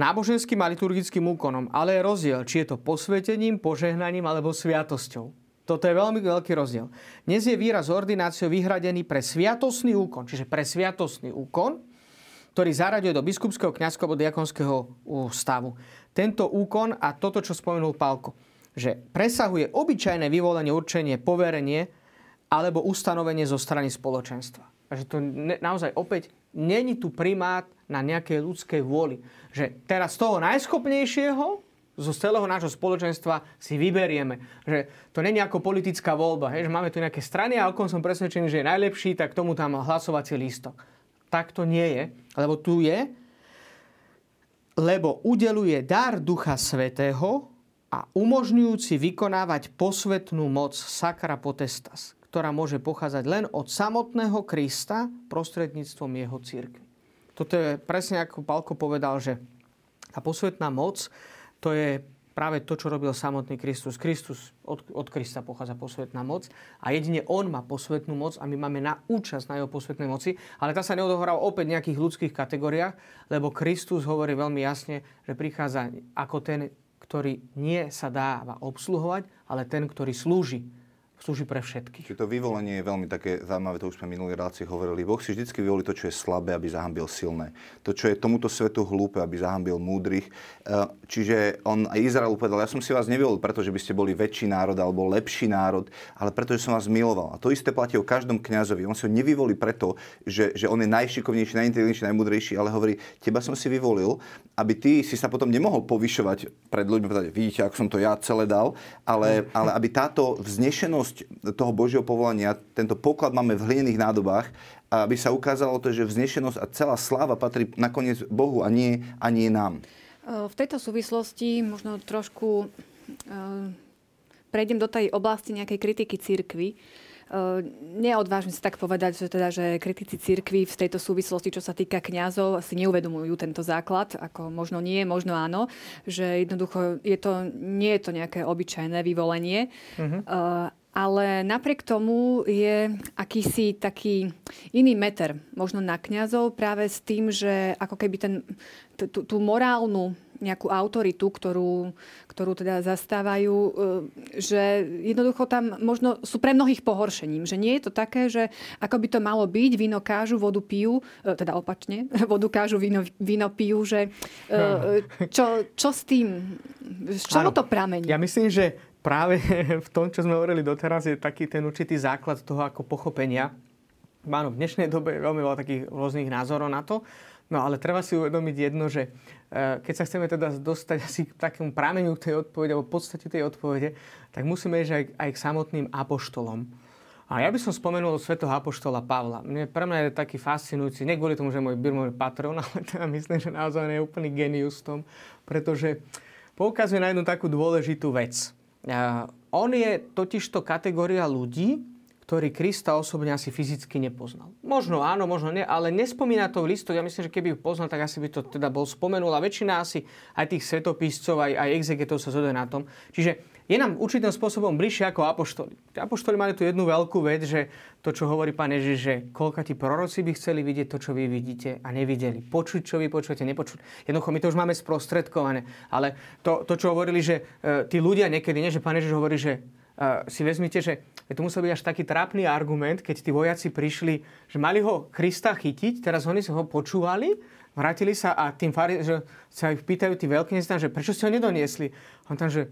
náboženským a liturgickým úkonom, ale je rozdiel, či je to posvetením, požehnaním alebo sviatosťou. Toto je veľmi veľký rozdiel. Dnes je výraz ordináciou vyhradený pre sviatosný úkon, čiže pre sviatosný úkon, ktorý zaraďuje do biskupského, kňazského alebo diakonského stavu. Tento úkon a toto, čo spomenul Pálko, že presahuje obyčajné vyvolenie, určenie, poverenie alebo ustanovenie zo strany spoločenstva. Takže to naozaj opäť není tu primát na nejakej ľudskej vôli. Že teraz toho najschopnejšieho zo celého nášho spoločenstva si vyberieme. Že to není ako politická voľba, hej, že máme tu nejaké strany a okom som presvedčený, že je najlepší, tak tomu tam hlasovací lístok. Tak to nie je, lebo tu je, lebo udeluje dar Ducha Svetého a umožňujúci vykonávať posvetnú moc sakra potestas, ktorá môže pochádzať len od samotného Krista prostredníctvom jeho církvy. Toto je presne ako Palko povedal, že tá posvetná moc, to je práve to, čo robil samotný Kristus. Kristus, od, od Krista pochádza posvetná moc a jedine On má posvetnú moc a my máme na účasť na jeho posvetnej moci, ale tá sa neodohráva opäť v nejakých ľudských kategóriách, lebo Kristus hovorí veľmi jasne, že prichádza ako ten, ktorý nie sa dáva obsluhovať, ale ten, ktorý slúži slúži pre všetkých. Čiže to vyvolenie je veľmi také zaujímavé, to už sme minulý relácii hovorili. Boh si vždy vyvolí to, čo je slabé, aby zahambil silné. To, čo je tomuto svetu hlúpe, aby zahambil múdrych. E, čiže on aj Izrael povedal, ja som si vás nevyvolil, pretože by ste boli väčší národ alebo lepší národ, ale pretože som vás miloval. A to isté platí o každom kňazovi. On si ho nevyvolí preto, že, že on je najšikovnejší, najinteligentnejší, najmudrejší, ale hovorí, teba som si vyvolil, aby ty si sa potom nemohol povyšovať pred ľuďmi, povedať, vidíte, ako som to ja celé dal, ale, ale aby táto vznešenosť plnosť toho Božieho povolania, tento poklad máme v hlinených nádobách, aby sa ukázalo to, že vznešenosť a celá sláva patrí nakoniec Bohu a nie, a nie nám. V tejto súvislosti možno trošku prejdem do tej oblasti nejakej kritiky církvy. Neodvážim si tak povedať, že, teda, že kritici církvy v tejto súvislosti, čo sa týka kňazov, si neuvedomujú tento základ, ako možno nie, možno áno, že jednoducho je to, nie je to nejaké obyčajné vyvolenie. Uh-huh ale napriek tomu je akýsi taký iný meter možno na kňazov práve s tým, že ako keby ten, tú, tú morálnu nejakú autoritu, ktorú, ktorú teda zastávajú, e, že jednoducho tam možno sú pre mnohých pohoršením. Že nie je to také, že ako by to malo byť, víno kážu, vodu pijú, e, teda opačne, vodu kážu, víno, víno pijú, že e, čo, čo s tým, z čoho to pramení? Ja myslím, že práve v tom, čo sme hovorili doteraz, je taký ten určitý základ toho ako pochopenia. Áno, v dnešnej dobe je veľmi veľa takých rôznych názorov na to, no ale treba si uvedomiť jedno, že e, keď sa chceme teda dostať asi k takému prámeniu tej odpovede, alebo podstate tej odpovede, tak musíme ísť aj, aj k samotným apoštolom. A ja by som spomenul svetého apoštola Pavla. Mne, pre mňa je taký fascinujúci, nie kvôli tomu, že môj birmový patron, ale teda myslím, že naozaj je úplný genius v tom, pretože poukazuje na jednu takú dôležitú vec. On je totižto kategória ľudí, ktorý Krista osobne asi fyzicky nepoznal. Možno áno, možno nie, ale nespomína to v listoch. Ja myslím, že keby ju poznal, tak asi by to teda bol spomenul. A väčšina asi aj tých svetopíscov, aj, aj exegetov sa zhoduje na tom. Čiže je nám určitým spôsobom bližšie ako apoštoli. Apoštoli mali tu jednu veľkú vec, že to, čo hovorí pán Ježiš, že koľko tí proroci by chceli vidieť to, čo vy vidíte a nevideli. Počuť, čo vy počujete, nepočuť. Jednoducho, my to už máme sprostredkované. Ale to, to čo hovorili, že e, tí ľudia niekedy, nie, že pán Ježiš hovorí, že uh, si vezmite, že to musel byť až taký trápny argument, keď tí vojaci prišli, že mali ho Krista chytiť, teraz oni ho počúvali, vrátili sa a tým fari, že sa ich pýtajú tí tam, že prečo ste ho nedoniesli. On tam, že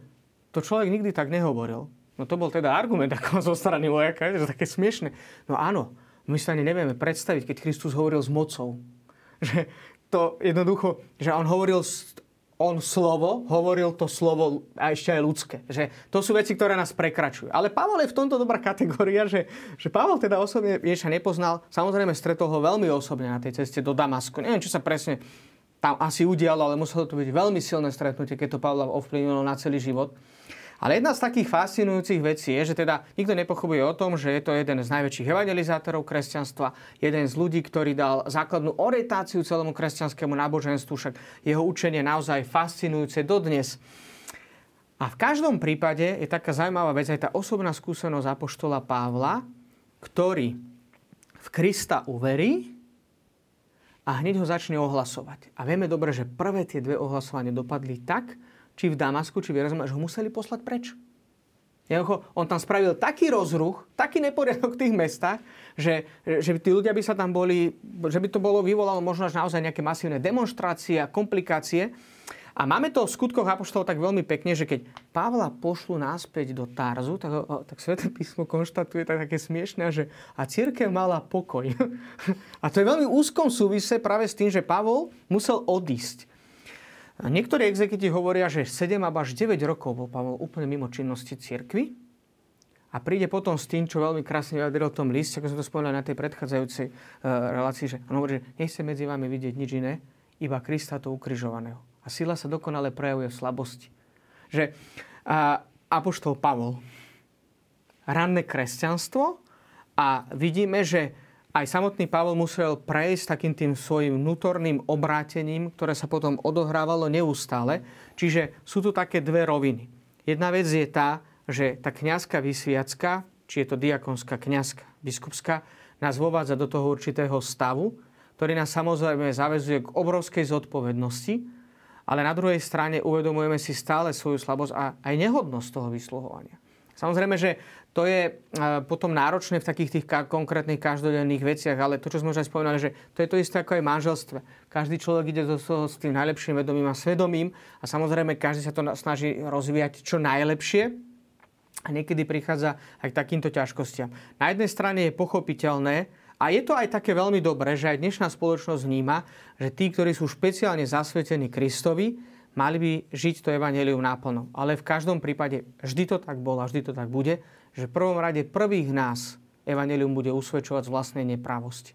to človek nikdy tak nehovoril. No to bol teda argument ako zo strany vojaka, že také smiešne. No áno, my sa ani nevieme predstaviť, keď Kristus hovoril s mocou. Že to jednoducho, že on hovoril on slovo, hovoril to slovo a ešte aj ľudské. Že to sú veci, ktoré nás prekračujú. Ale Pavol je v tomto dobrá kategória, že, že Pavol teda osobne Ježiša nepoznal. Samozrejme stretol ho veľmi osobne na tej ceste do Damasku. Neviem, čo sa presne tam asi udialo, ale muselo to byť veľmi silné stretnutie, keď to Pavla ovplyvnilo na celý život. Ale jedna z takých fascinujúcich vecí je, že teda nikto nepochopuje o tom, že je to jeden z najväčších evangelizátorov kresťanstva, jeden z ľudí, ktorý dal základnú orientáciu celému kresťanskému náboženstvu, však jeho učenie naozaj fascinujúce dodnes. A v každom prípade je taká zaujímavá vec aj tá osobná skúsenosť apoštola Pavla, ktorý v Krista uverí a hneď ho začne ohlasovať. A vieme dobre, že prvé tie dve ohlasovania dopadli tak, či v Damasku, či v Jeruzaleme, že ho museli poslať preč. Jednoducho, on tam spravil taký rozruch, taký neporiadok v tých mestách, že, že tí ľudia by sa tam boli, že by to bolo vyvolalo možno až naozaj nejaké masívne demonstrácie a komplikácie. A máme to v skutkoch apoštolov tak veľmi pekne, že keď Pavla pošlu náspäť do Tarzu, tak, tak Sveté písmo konštatuje tak také smiešne, že a církev mala pokoj. a to je veľmi úzkom súvise práve s tým, že Pavol musel odísť. Niektorí exekiti hovoria, že 7 alebo až 9 rokov bol Pavol úplne mimo činnosti cirkvy a príde potom s tým, čo veľmi krásne vyjadril v tom liste, ako sme to spomenuli na tej predchádzajúcej uh, relácii, že on hovorí, že nechce medzi vami vidieť nič iné, iba Krista to ukrižovaného. A sila sa dokonale prejavuje v slabosti. Že uh, Apoštol Pavol, ranné kresťanstvo a vidíme, že aj samotný Pavol musel prejsť takým tým svojim vnútorným obrátením, ktoré sa potom odohrávalo neustále. Čiže sú tu také dve roviny. Jedna vec je tá, že tá kniazka vysviacka, či je to diakonská kniazka, biskupská, nás vovádza do toho určitého stavu, ktorý nás samozrejme zavezuje k obrovskej zodpovednosti, ale na druhej strane uvedomujeme si stále svoju slabosť a aj nehodnosť toho vysluhovania. Samozrejme, že to je e, potom náročné v takých tých konkrétnych každodenných veciach, ale to, čo sme už aj spomínali, že to je to isté ako aj manželstve. Každý človek ide do toho s tým najlepším vedomím a svedomím a samozrejme každý sa to snaží rozvíjať čo najlepšie a niekedy prichádza aj k takýmto ťažkostiam. Na jednej strane je pochopiteľné, a je to aj také veľmi dobré, že aj dnešná spoločnosť vníma, že tí, ktorí sú špeciálne zasvetení Kristovi, mali by žiť to evanelium náplno. Ale v každom prípade vždy to tak bolo a vždy to tak bude, že v prvom rade prvých nás evanelium bude usvedčovať z vlastnej neprávosti.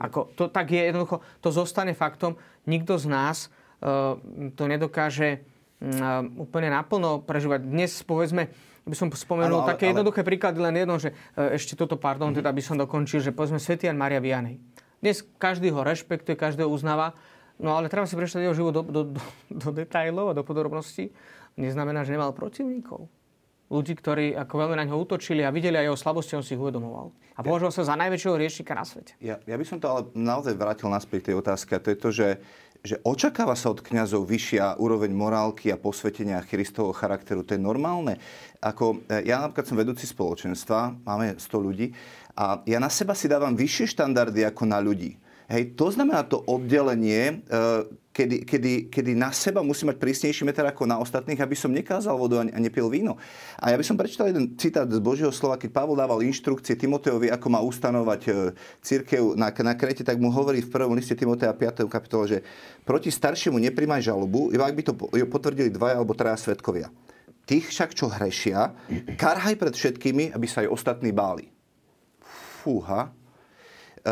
Ako, to tak je jednoducho, to zostane faktom. Nikto z nás uh, to nedokáže uh, úplne naplno prežívať. Dnes, povedzme, by som spomenul ale, ale, také ale... jednoduché príklady, len jedno, že uh, ešte toto, pardon, mm-hmm. teda by som dokončil, že povedzme Svetian Maria Vianej. Dnes každý ho rešpektuje, každý ho uznáva, No ale treba si prečítať jeho život do, do, do, do detajlov a do podrobností. Neznamená, že nemal protivníkov. Ľudí, ktorí ako veľmi na ňo útočili a videli aj jeho slabosti, on si ich uvedomoval. A považoval sa za najväčšieho riešika na svete. Ja, ja by som to ale naozaj vrátil naspäť tej otázke. A to je to, že, že očakáva sa od kňazov vyššia úroveň morálky a posvetenia Kristovho charakteru. To je normálne. Ako, e, ja napríklad som vedúci spoločenstva, máme 100 ľudí a ja na seba si dávam vyššie štandardy ako na ľudí. Hej, to znamená to oddelenie, e, kedy, kedy, kedy na seba musí mať prísnejší meter ako na ostatných, aby som nekázal vodu a nepil víno. A ja by som prečítal jeden citát z Božieho slova, keď Pavol dával inštrukcie Timoteovi, ako má ustanovať e, církev na, na Krete, tak mu hovorí v prvom liste Timotea 5. kapitole, že proti staršiemu neprimaj žalobu, iba ak by to potvrdili dvaja alebo traja svetkovia. Tých však, čo hrešia, karhaj pred všetkými, aby sa aj ostatní báli. Fúha. E,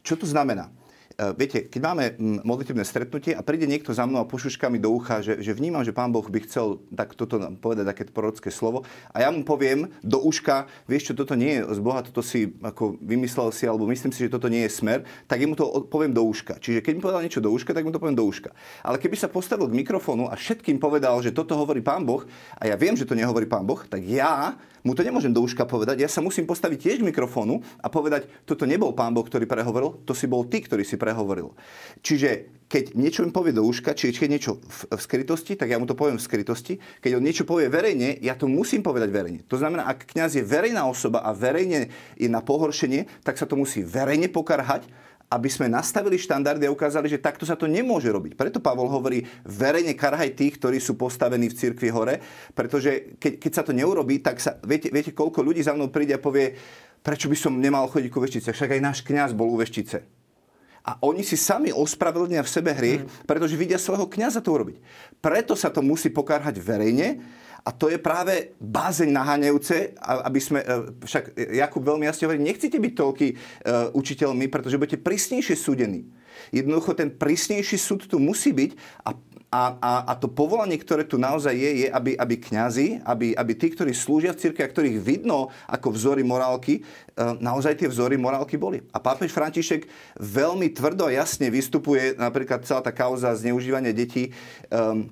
čo to znamená? Eh, viete, keď máme mm, modlitebné stretnutie a príde niekto za mnou a pošuška mi do ucha, že, že vnímam, že pán Boh by chcel tak toto povedať, také prorocké slovo a ja mu poviem do uška, vieš čo, toto nie je z Boha, toto si ako vymyslel si, alebo myslím si, že toto nie je smer, tak mu to poviem do uška. Čiže keď mi povedal niečo do uška, tak mu to poviem do uška. Ale keby sa postavil k mikrofónu a všetkým povedal, že toto hovorí pán Boh a ja viem, že to nehovorí pán Boh, tak ja mu to nemôžem do uška povedať. Ja sa musím postaviť tiež k mikrofónu a povedať, toto nebol pán Boh, ktorý prehovoril, to si bol ty, ktorý si prehovoril. Čiže keď niečo mi povie do uška, či keď niečo v, v skrytosti, tak ja mu to poviem v skrytosti. Keď on niečo povie verejne, ja to musím povedať verejne. To znamená, ak kňaz je verejná osoba a verejne je na pohoršenie, tak sa to musí verejne pokarhať aby sme nastavili štandardy a ukázali, že takto sa to nemôže robiť. Preto Pavol hovorí, verejne karhaj tých, ktorí sú postavení v cirkvi hore, pretože keď, keď sa to neurobí, tak sa, viete, viete, koľko ľudí za mnou príde a povie, prečo by som nemal chodiť ku veštice, však aj náš kňaz bol u veštice. A oni si sami ospravedlnia v sebe hriech, mm. pretože vidia svojho kňaza to urobiť. Preto sa to musí pokárhať verejne a to je práve bázeň naháňajúce, aby sme, e, však Jakub veľmi jasne hovorí, nechcete byť toľký uh, učiteľmi, pretože budete prísnejšie súdení. Jednoducho ten prísnejší súd tu musí byť a a, a, a to povolanie, ktoré tu naozaj je, je, aby, aby kňazi, aby, aby tí, ktorí slúžia v cirkvi a ktorých vidno ako vzory morálky, e, naozaj tie vzory morálky boli. A pápež František veľmi tvrdo a jasne vystupuje, napríklad celá tá kauza zneužívania detí, um,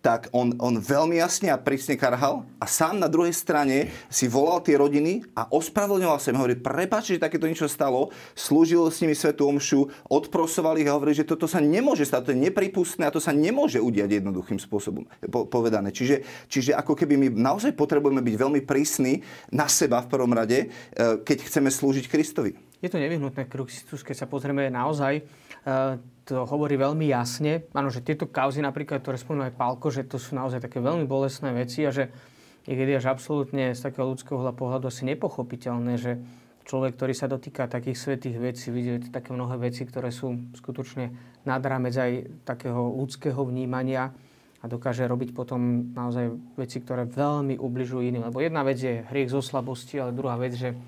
tak on, on veľmi jasne a prísne karhal a sám na druhej strane si volal tie rodiny a ospravedlňoval sa im. Hovorí, prepáč, že takéto niečo stalo, slúžil s nimi svetú omšu, odprosoval ich a hovorí, že toto sa nemôže stať, to je nepripustné a to sa nemôže udiať jednoduchým spôsobom po, povedané. Čiže, čiže ako keby my naozaj potrebujeme byť veľmi prísni na seba v prvom rade, eh, keď chceme slúžiť Kristovi. Je to nevyhnutné, keď sa pozrieme naozaj to hovorí veľmi jasne. Áno, že tieto kauzy napríklad, ktoré spomínal aj Pálko, že to sú naozaj také veľmi bolestné veci a že niekedy až absolútne z takého ľudského pohľadu asi nepochopiteľné, že človek, ktorý sa dotýka takých svetých vecí, vidí také mnohé veci, ktoré sú skutočne nad rámec aj takého ľudského vnímania a dokáže robiť potom naozaj veci, ktoré veľmi ubližujú iným. Lebo jedna vec je hriech zo slabosti, ale druhá vec, že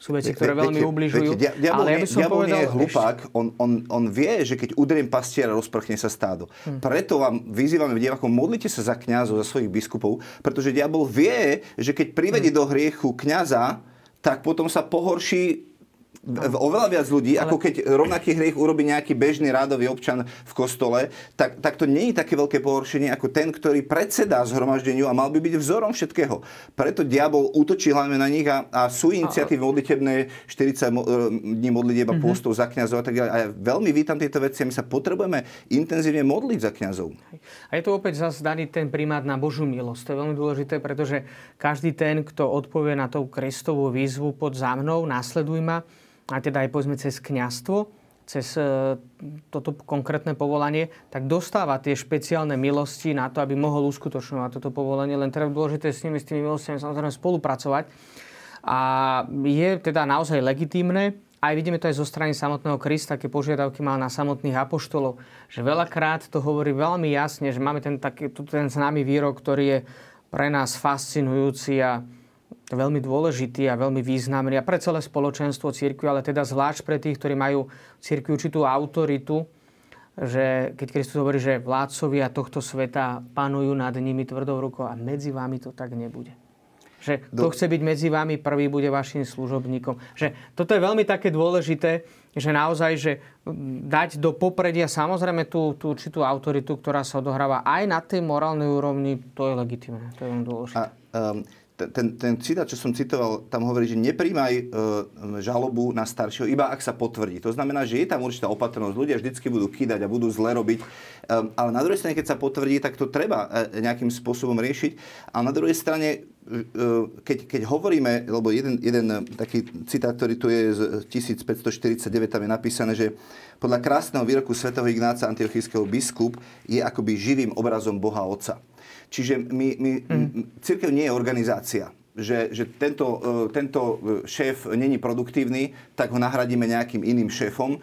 sú veci, ktoré veľmi ubližujú. Viete, diabol, ale ja by som diabol povedal, nie je hlupák, on, on, on vie, že keď udriem pastiera, rozprchne sa stádo. Hmm. Preto vám vyzývame divákom, modlite sa za kňazov, za svojich biskupov, pretože diabol vie, že keď privedie hmm. do hriechu kňaza, tak potom sa pohorší oveľa viac ľudí, ale... ako keď rovnaký hriech urobí nejaký bežný rádový občan v kostole, tak, tak to nie je také veľké pohoršenie ako ten, ktorý predsedá zhromaždeniu a mal by byť vzorom všetkého. Preto diabol útočí hlavne na nich a, a sú iniciatívy modlitebné 40 e, dní modlitieba mm-hmm. postov za kňazov a tak ďalej. A ja veľmi vítam tieto veci a my sa potrebujeme intenzívne modliť za kňazov. A je to opäť zase daný ten primát na Božú milosť. To je veľmi dôležité, pretože každý ten, kto odpovie na tú Kristovú výzvu pod za mnou, následuj ma, a teda aj povedzme cez kňastvo, cez e, toto konkrétne povolanie, tak dostáva tie špeciálne milosti na to, aby mohol uskutočňovať toto povolanie. Len treba dôležité s nimi, s tými milostiami samozrejme spolupracovať. A je teda naozaj legitímne, aj vidíme to aj zo strany samotného Krista, aké požiadavky mal na samotných apoštolov, že veľakrát to hovorí veľmi jasne, že máme ten, taký, ten známy výrok, ktorý je pre nás fascinujúci a veľmi dôležitý a veľmi významný a pre celé spoločenstvo církvy, ale teda zvlášť pre tých, ktorí majú církvi určitú autoritu, že keď Kristus hovorí, že vládcovia tohto sveta panujú nad nimi tvrdou rukou a medzi vami to tak nebude. Že kto chce byť medzi vami prvý, bude vašim služobníkom. Že toto je veľmi také dôležité, že naozaj, že dať do popredia samozrejme tú, tú určitú autoritu, ktorá sa odohráva aj na tej morálnej úrovni, to je legitimné, to je len dôležité. A, um, ten, ten citát, čo som citoval, tam hovorí, že nepríjmaj e, žalobu na staršieho, iba ak sa potvrdí. To znamená, že je tam určitá opatrnosť. Ľudia vždycky budú kýdať a budú zle robiť. E, ale na druhej strane, keď sa potvrdí, tak to treba e, nejakým spôsobom riešiť. A na druhej strane, e, keď, keď hovoríme, lebo jeden, jeden taký citát, ktorý tu je z 1549, tam je napísané, že podľa krásneho výroku svätého Ignáca Antiochijského biskup je akoby živým obrazom Boha Otca. Čiže my, my, mm. církev nie je organizácia že, že tento, e, tento šéf není produktívny, tak ho nahradíme nejakým iným šéfom. E,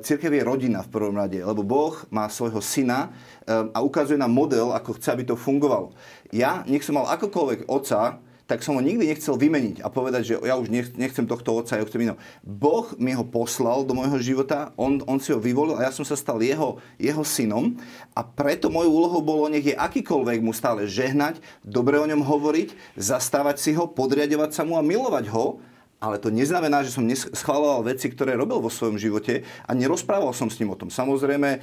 církev je rodina v prvom rade, lebo Boh má svojho syna e, a ukazuje nám model, ako chce, aby to fungovalo. Ja, nech som mal akokoľvek oca, tak som ho nikdy nechcel vymeniť a povedať, že ja už nechcem tohto otca, ja chcem iného. Boh mi ho poslal do môjho života, on, on si ho vyvolil a ja som sa stal jeho, jeho synom a preto mojou úlohou bolo, nech je akýkoľvek mu stále žehnať, dobre o ňom hovoriť, zastávať si ho, podriadovať sa mu a milovať ho, ale to neznamená, že som schváloval veci, ktoré robil vo svojom živote a nerozprával som s ním o tom. Samozrejme, e,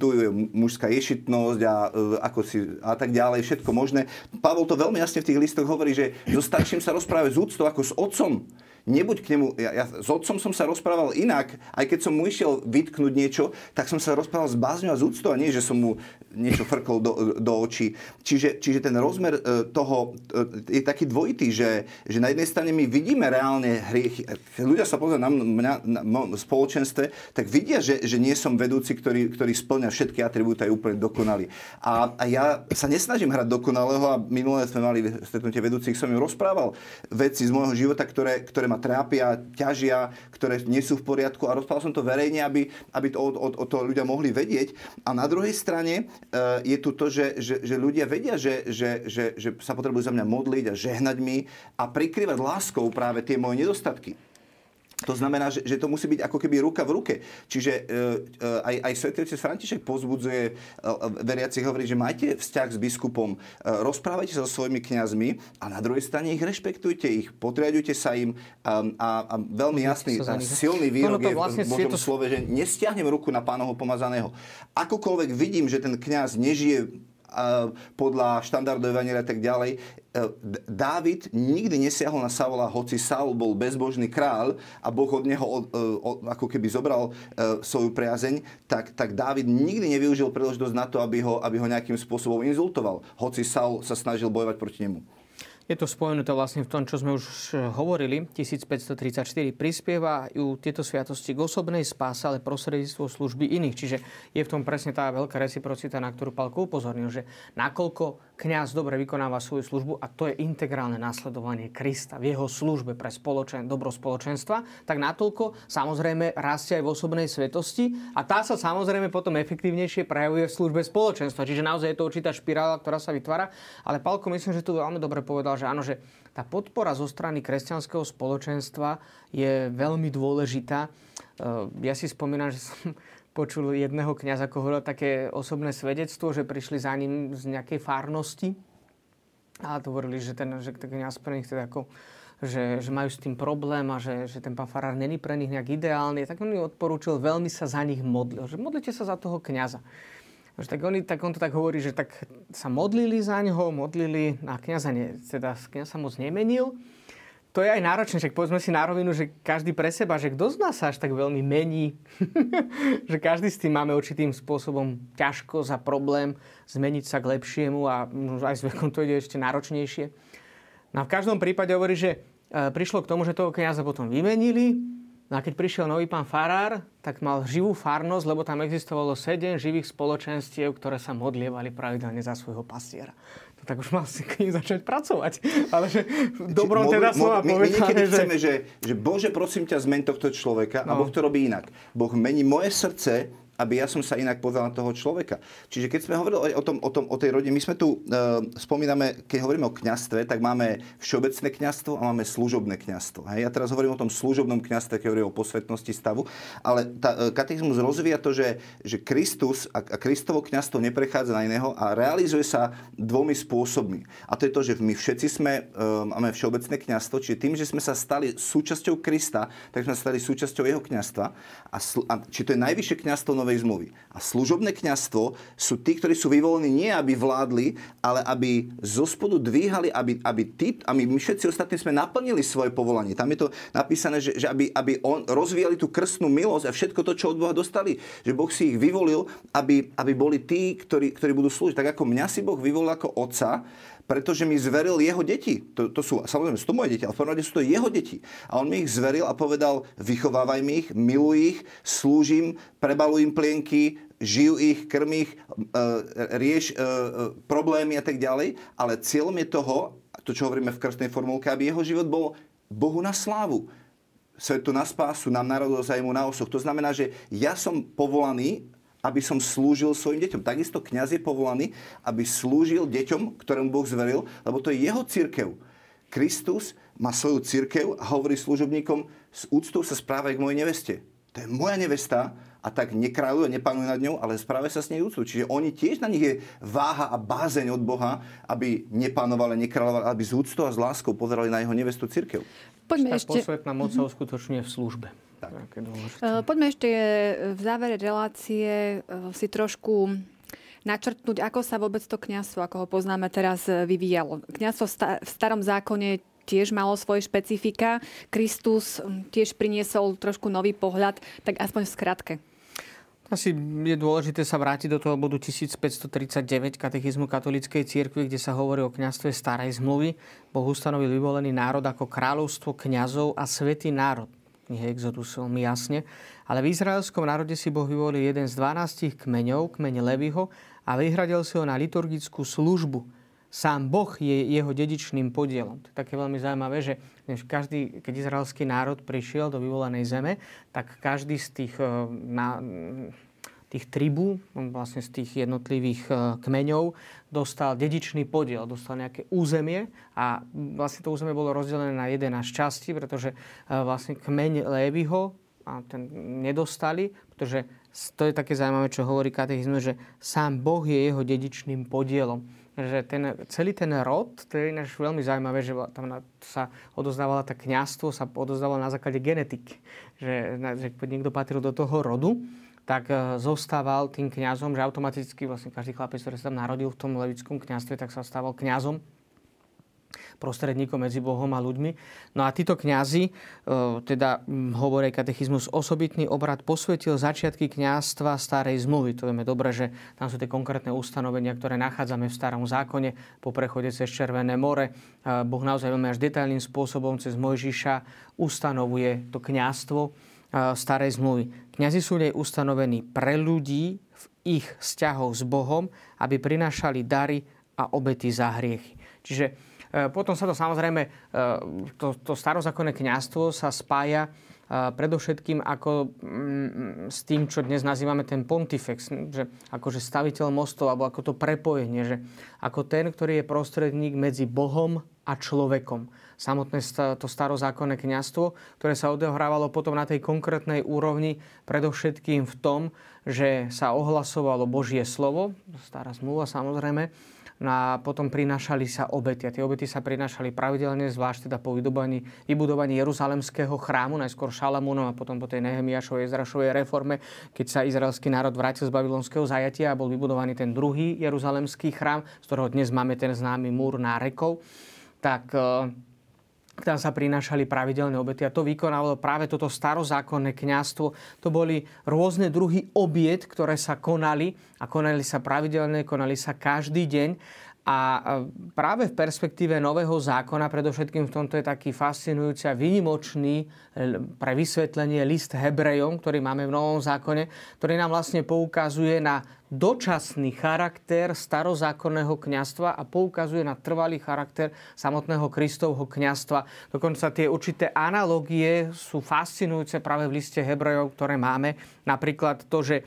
tu je mužská ješitnosť a, e, ako si, a tak ďalej, všetko možné. Pavel to veľmi jasne v tých listoch hovorí, že so starším sa rozprávať z úctou ako s otcom nebuď k nemu, ja, ja s otcom som sa rozprával inak, aj keď som mu išiel vytknúť niečo, tak som sa rozprával s bázňou a z úctou a nie, že som mu niečo frkol do, do očí. Čiže, čiže ten rozmer e, toho e, je taký dvojitý, že, že na jednej strane my vidíme reálne hriechy. Ľudia sa pozrieť na mňa na, na spoločenstve, tak vidia, že, že nie som vedúci, ktorý, ktorý splňa všetky atribúty a je úplne dokonalý. A, a ja sa nesnažím hrať dokonalého a minulé sme mali stretnutie vedúcich, som im rozprával veci z môjho života, ktoré, ktoré ma ma trápia, ťažia, ktoré nie sú v poriadku a rozprával som to verejne, aby, aby to, o, o, to ľudia mohli vedieť. A na druhej strane e, je tu to, že, že, že ľudia vedia, že, že, že, že sa potrebujú za mňa modliť a žehnať mi a prikrývať láskou práve tie moje nedostatky. To znamená, že, že to musí byť ako keby ruka v ruke. Čiže e, e, aj, aj svätý otec František pozbudzuje e, veriacich hovorí, že majte vzťah s biskupom, rozprávajte sa so svojimi kňazmi a na druhej strane ich rešpektujte, ich potriadujte sa im a, a, a veľmi jasný a silný výrok je vlastne v Božom to... slove, že nestiahnem ruku na pánoho pomazaného. Akokoľvek vidím, že ten kňaz nežije podľa štandardov Evangelia a tak ďalej. E, Dávid nikdy nesiahol na Savola, hoci Saul bol bezbožný kráľ a Boh od neho od, e, od, ako keby zobral uh, svoju priazeň, tak, tak Dávid nikdy nevyužil príležitosť na to, aby ho, aby ho nejakým spôsobom inzultoval, hoci Saul sa snažil bojovať proti nemu. Je to spomenuté vlastne v tom, čo sme už eh, hovorili. 1534 prispievajú tieto sviatosti k osobnej spáse, ale prostredníctvo služby iných. Čiže je v tom presne tá veľká reciprocita, na ktorú Palko upozornil, že nakoľko kňaz dobre vykonáva svoju službu a to je integrálne následovanie Krista v jeho službe pre spoločen, dobro spoločenstva, tak natoľko samozrejme rastie aj v osobnej svetosti a tá sa samozrejme potom efektívnejšie prejavuje v službe spoločenstva. Čiže naozaj je to určitá špirála, ktorá sa vytvára. Ale Palko myslím, že tu veľmi dobre povedal, povedal, že áno, že tá podpora zo strany kresťanského spoločenstva je veľmi dôležitá. E, ja si spomínam, že som počul jedného kňaza, ako hovoril také osobné svedectvo, že prišli za ním z nejakej fárnosti a hovorili, že ten, že ten kniaz pre nich teda ako že, že majú s tým problém a že, že ten pán farár není pre nich nejak ideálny, tak on mi odporúčil veľmi sa za nich modlil. Že modlite sa za toho kňaza. Že tak, oni, tak on to tak hovorí, že tak sa modlili za ňoho, modlili a kniaza, ne, teda kniaz sa moc nemenil. To je aj náročné, že povedzme si na rovinu, že každý pre seba, že kto z nás sa až tak veľmi mení, že každý s tým máme určitým spôsobom ťažko za problém zmeniť sa k lepšiemu a aj s vekom to ide ešte náročnejšie. No a v každom prípade hovorí, že e, prišlo k tomu, že toho kniaza potom vymenili, No a keď prišiel nový pán Farár, tak mal živú farnosť, lebo tam existovalo sedem živých spoločenstiev, ktoré sa modlievali pravidelne za svojho pastiera. To tak už mal si k ním začať pracovať. Ale že dobrom teda slova my, my niekedy že... chceme, že, že Bože, prosím ťa, zmeň tohto človeka no. a Boh to robí inak. Boh mení moje srdce aby ja som sa inak pozrel na toho človeka. Čiže keď sme hovorili o, tom, o, tom, o tej rodine, my sme tu, e, spomíname, keď hovoríme o kňastve, tak máme všeobecné kňastvo a máme služobné kňastvo. Hej? Ja teraz hovorím o tom služobnom kňastve, keď hovorím o posvetnosti stavu, ale tá, e, katechizmus rozvíja to, že, že Kristus a, a Kristovo kňastvo neprechádza na iného a realizuje sa dvomi spôsobmi. A to je to, že my všetci sme, e, máme všeobecné kňastvo, čiže tým, že sme sa stali súčasťou Krista, tak sme stali súčasťou jeho kňastva. A, a či to je najvyššie kňastvo novej zmluvy. A služobné kňastvo sú tí, ktorí sú vyvolení nie, aby vládli, ale aby zo spodu dvíhali, aby, aby tí, a my, my všetci ostatní sme naplnili svoje povolanie. Tam je to napísané, že, že aby, aby on, rozvíjali tú krstnú milosť a všetko to, čo od Boha dostali. Že Boh si ich vyvolil, aby, aby boli tí, ktorí, ktorí budú slúžiť. Tak ako mňa si Boh vyvolil ako otca, pretože mi zveril jeho deti. To, to sú, samozrejme, sú to moje deti, ale v prvom rade sú to jeho deti. A on mi ich zveril a povedal, vychovávaj mi ich, miluj ich, slúžim, prebaluj im plienky, žijú ich, krm ich, e, rieš e, e, problémy a tak ďalej. Ale cieľom je toho, to čo hovoríme v krstnej formulke, aby jeho život bol Bohu na slávu svetu na spásu, nám národov zájmu na osoch. To znamená, že ja som povolaný aby som slúžil svojim deťom. Takisto kňaz je povolaný, aby slúžil deťom, ktorým Boh zveril, lebo to je jeho církev. Kristus má svoju církev a hovorí služobníkom, s úctou sa správaj k mojej neveste. To je moja nevesta a tak nekráľuje, nepanuje nad ňou, ale správe sa s nej úctu. Čiže oni tiež na nich je váha a bázeň od Boha, aby nepanovali, nekráľovali, aby s úctou a s láskou pozerali na jeho nevestu církev. Poďme ešte... posvetná moc sa uskutočňuje v službe. Tak. Uh, poďme ešte eh, v závere relácie uh, si trošku načrtnúť, ako sa vôbec to kňazstvo, ako ho poznáme teraz, vyvíjalo. Kňazstvo v starom zákone tiež malo svoje špecifika. Kristus hm, tiež priniesol trošku nový pohľad, tak aspoň v skratke. Asi je dôležité sa vrátiť do toho bodu 1539 katechizmu katolíckej cirkvi, kde sa hovorí o kňastve starej zmluvy. Boh ustanovil vyvolený národ ako kráľovstvo kňazov a svetý národ knihe Exodus veľmi jasne. Ale v izraelskom národe si Boh vyvolil jeden z 12 kmeňov, kmeň Levyho, a vyhradil si ho na liturgickú službu. Sám Boh je jeho dedičným podielom. To je také veľmi zaujímavé, že každý, keď izraelský národ prišiel do vyvolanej zeme, tak každý z tých eh, na, tých tribú, vlastne z tých jednotlivých e, kmeňov, dostal dedičný podiel, dostal nejaké územie a vlastne to územie bolo rozdelené na 11 časti, pretože e, vlastne kmeň Lévyho a ten nedostali, pretože to je také zaujímavé, čo hovorí katechizmus, že sám Boh je jeho dedičným podielom. Že ten, celý ten rod, to je ináč veľmi zaujímavé, že tam sa odozdávala tak kniastvo, sa odozdávalo na základe genetiky. Že, že niekto patril do toho rodu tak e, zostával tým kňazom, že automaticky vlastne každý chlapec, ktorý sa tam narodil v tom levickom kňazstve, tak sa stával kňazom prostredníkom medzi Bohom a ľuďmi. No a títo kňazi, e, teda hovorí katechizmus, osobitný obrad posvetil začiatky kňazstva starej zmluvy. To vieme dobre, že tam sú tie konkrétne ustanovenia, ktoré nachádzame v starom zákone po prechode cez Červené more. E, boh naozaj veľmi až detailným spôsobom cez Mojžiša ustanovuje to kňazstvo starej zmluvy. Kňazi sú nej ustanovení pre ľudí v ich vzťahoch s Bohom, aby prinášali dary a obety za hriechy. Čiže e, potom sa to samozrejme, e, to, to starozákonné kňazstvo sa spája e, predovšetkým ako mm, s tým, čo dnes nazývame ten pontifex, že akože staviteľ mostov, alebo ako to prepojenie, že ako ten, ktorý je prostredník medzi Bohom a človekom samotné to starozákonné kňastvo, ktoré sa odohrávalo potom na tej konkrétnej úrovni, predovšetkým v tom, že sa ohlasovalo Božie slovo, stará zmluva samozrejme, no a potom prinášali sa obety. A tie obety sa prinášali pravidelne, zvlášť teda po vybudovaní, vybudovaní Jeruzalemského chrámu, najskôr Šalamúnom a potom po tej Nehemiašovej Ezrašovej reforme, keď sa izraelský národ vrátil z babylonského zajatia a bol vybudovaný ten druhý Jeruzalemský chrám, z ktorého dnes máme ten známy múr nárekov. Tak tam sa prinášali pravidelné obety a to vykonávalo práve toto starozákonné kňastvo. To boli rôzne druhy obiet, ktoré sa konali a konali sa pravidelne, konali sa každý deň. A práve v perspektíve nového zákona, predovšetkým v tomto je taký fascinujúci a výnimočný e, pre vysvetlenie list Hebrejom, ktorý máme v novom zákone, ktorý nám vlastne poukazuje na dočasný charakter starozákonného kňastva a poukazuje na trvalý charakter samotného Kristovho kňastva. Dokonca tie určité analogie sú fascinujúce práve v liste Hebrejov, ktoré máme. Napríklad to, že e,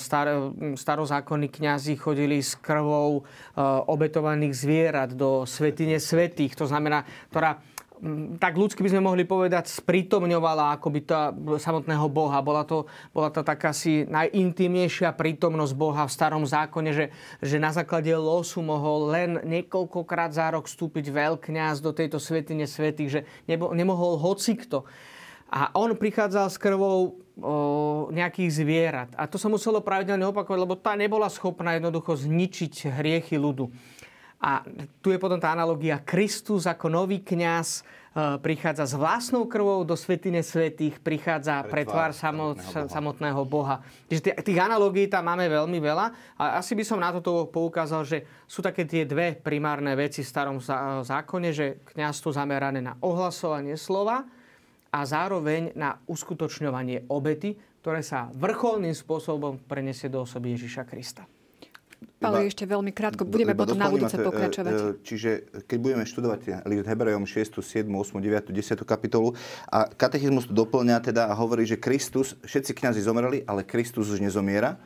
star, starozákonní kňazi chodili s krvou e, obetovaných zvierat do svetine svetých. To znamená, ktorá tak ľudsky by sme mohli povedať, sprítomňovala akoby to samotného Boha. Bola to, bola to taká si najintimnejšia prítomnosť Boha v starom zákone, že, že na základe losu mohol len niekoľkokrát za rok vstúpiť veľkňaz do tejto svetine svetých, že nebo, nemohol hocikto. A on prichádzal s krvou o, nejakých zvierat. A to sa muselo pravidelne opakovať, lebo tá nebola schopná jednoducho zničiť hriechy ľudu. A tu je potom tá analogia. Kristus ako nový kňaz e, prichádza s vlastnou krvou do svetine svetých, prichádza pre tvár samot, samotného, Boha. samotného Boha. Čiže tých analogií tam máme veľmi veľa. A asi by som na toto poukázal, že sú také tie dve primárne veci v starom zákone, že kňazstvo zamerané na ohlasovanie slova a zároveň na uskutočňovanie obety, ktoré sa vrcholným spôsobom prenesie do osoby Ježiša Krista. Ale ešte veľmi krátko, budeme potom na budúce e, pokračovať. E, čiže keď budeme študovať list Hebrejom 6, 7, 8, 9, 10 kapitolu a katechizmus to doplňa teda a hovorí, že Kristus, všetci kňazi zomreli, ale Kristus už nezomiera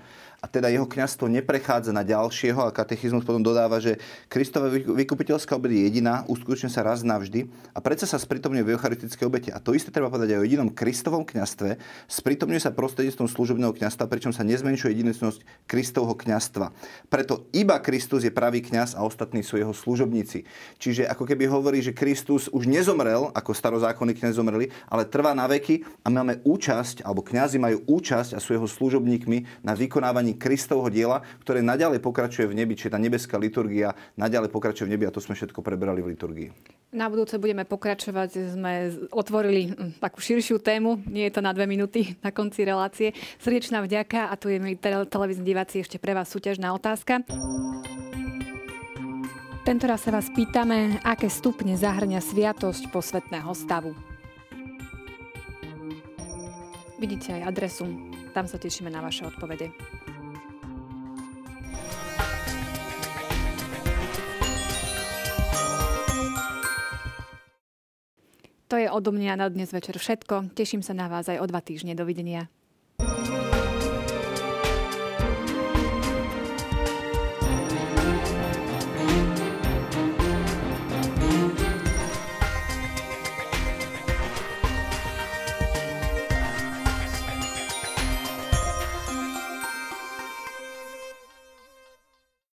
a teda jeho kňazstvo neprechádza na ďalšieho a katechizmus potom dodáva, že Kristova vykupiteľská obed je jediná, uskutočne sa raz navždy a predsa sa spritomňuje v eucharistické obete. A to isté treba povedať aj o jedinom Kristovom kňastve. Spritomňuje sa prostredníctvom služobného kňastva, pričom sa nezmenšuje jedinečnosť Kristovho kňastva. Preto iba Kristus je pravý kňaz a ostatní sú jeho služobníci. Čiže ako keby hovorí, že Kristus už nezomrel, ako starozákonní kňaz zomreli, ale trvá na veky a máme účasť, alebo kňazi majú účasť a sú jeho služobníkmi na vykonávaní Kristovho diela, ktoré naďalej pokračuje v nebi, čiže tá nebeská liturgia naďalej pokračuje v nebi a to sme všetko preberali v liturgii. Na budúce budeme pokračovať. Sme otvorili hm, takú širšiu tému. Nie je to na dve minúty na konci relácie. Srdečná vďaka a tu je mi televízni diváci ešte pre vás súťažná otázka. Tento raz sa vás pýtame, aké stupne zahrňa sviatosť posvetného stavu. Vidíte aj adresu, tam sa tešíme na vaše odpovede. To je odo mňa na dnes večer všetko. Teším sa na vás aj o dva týždne. Dovidenia.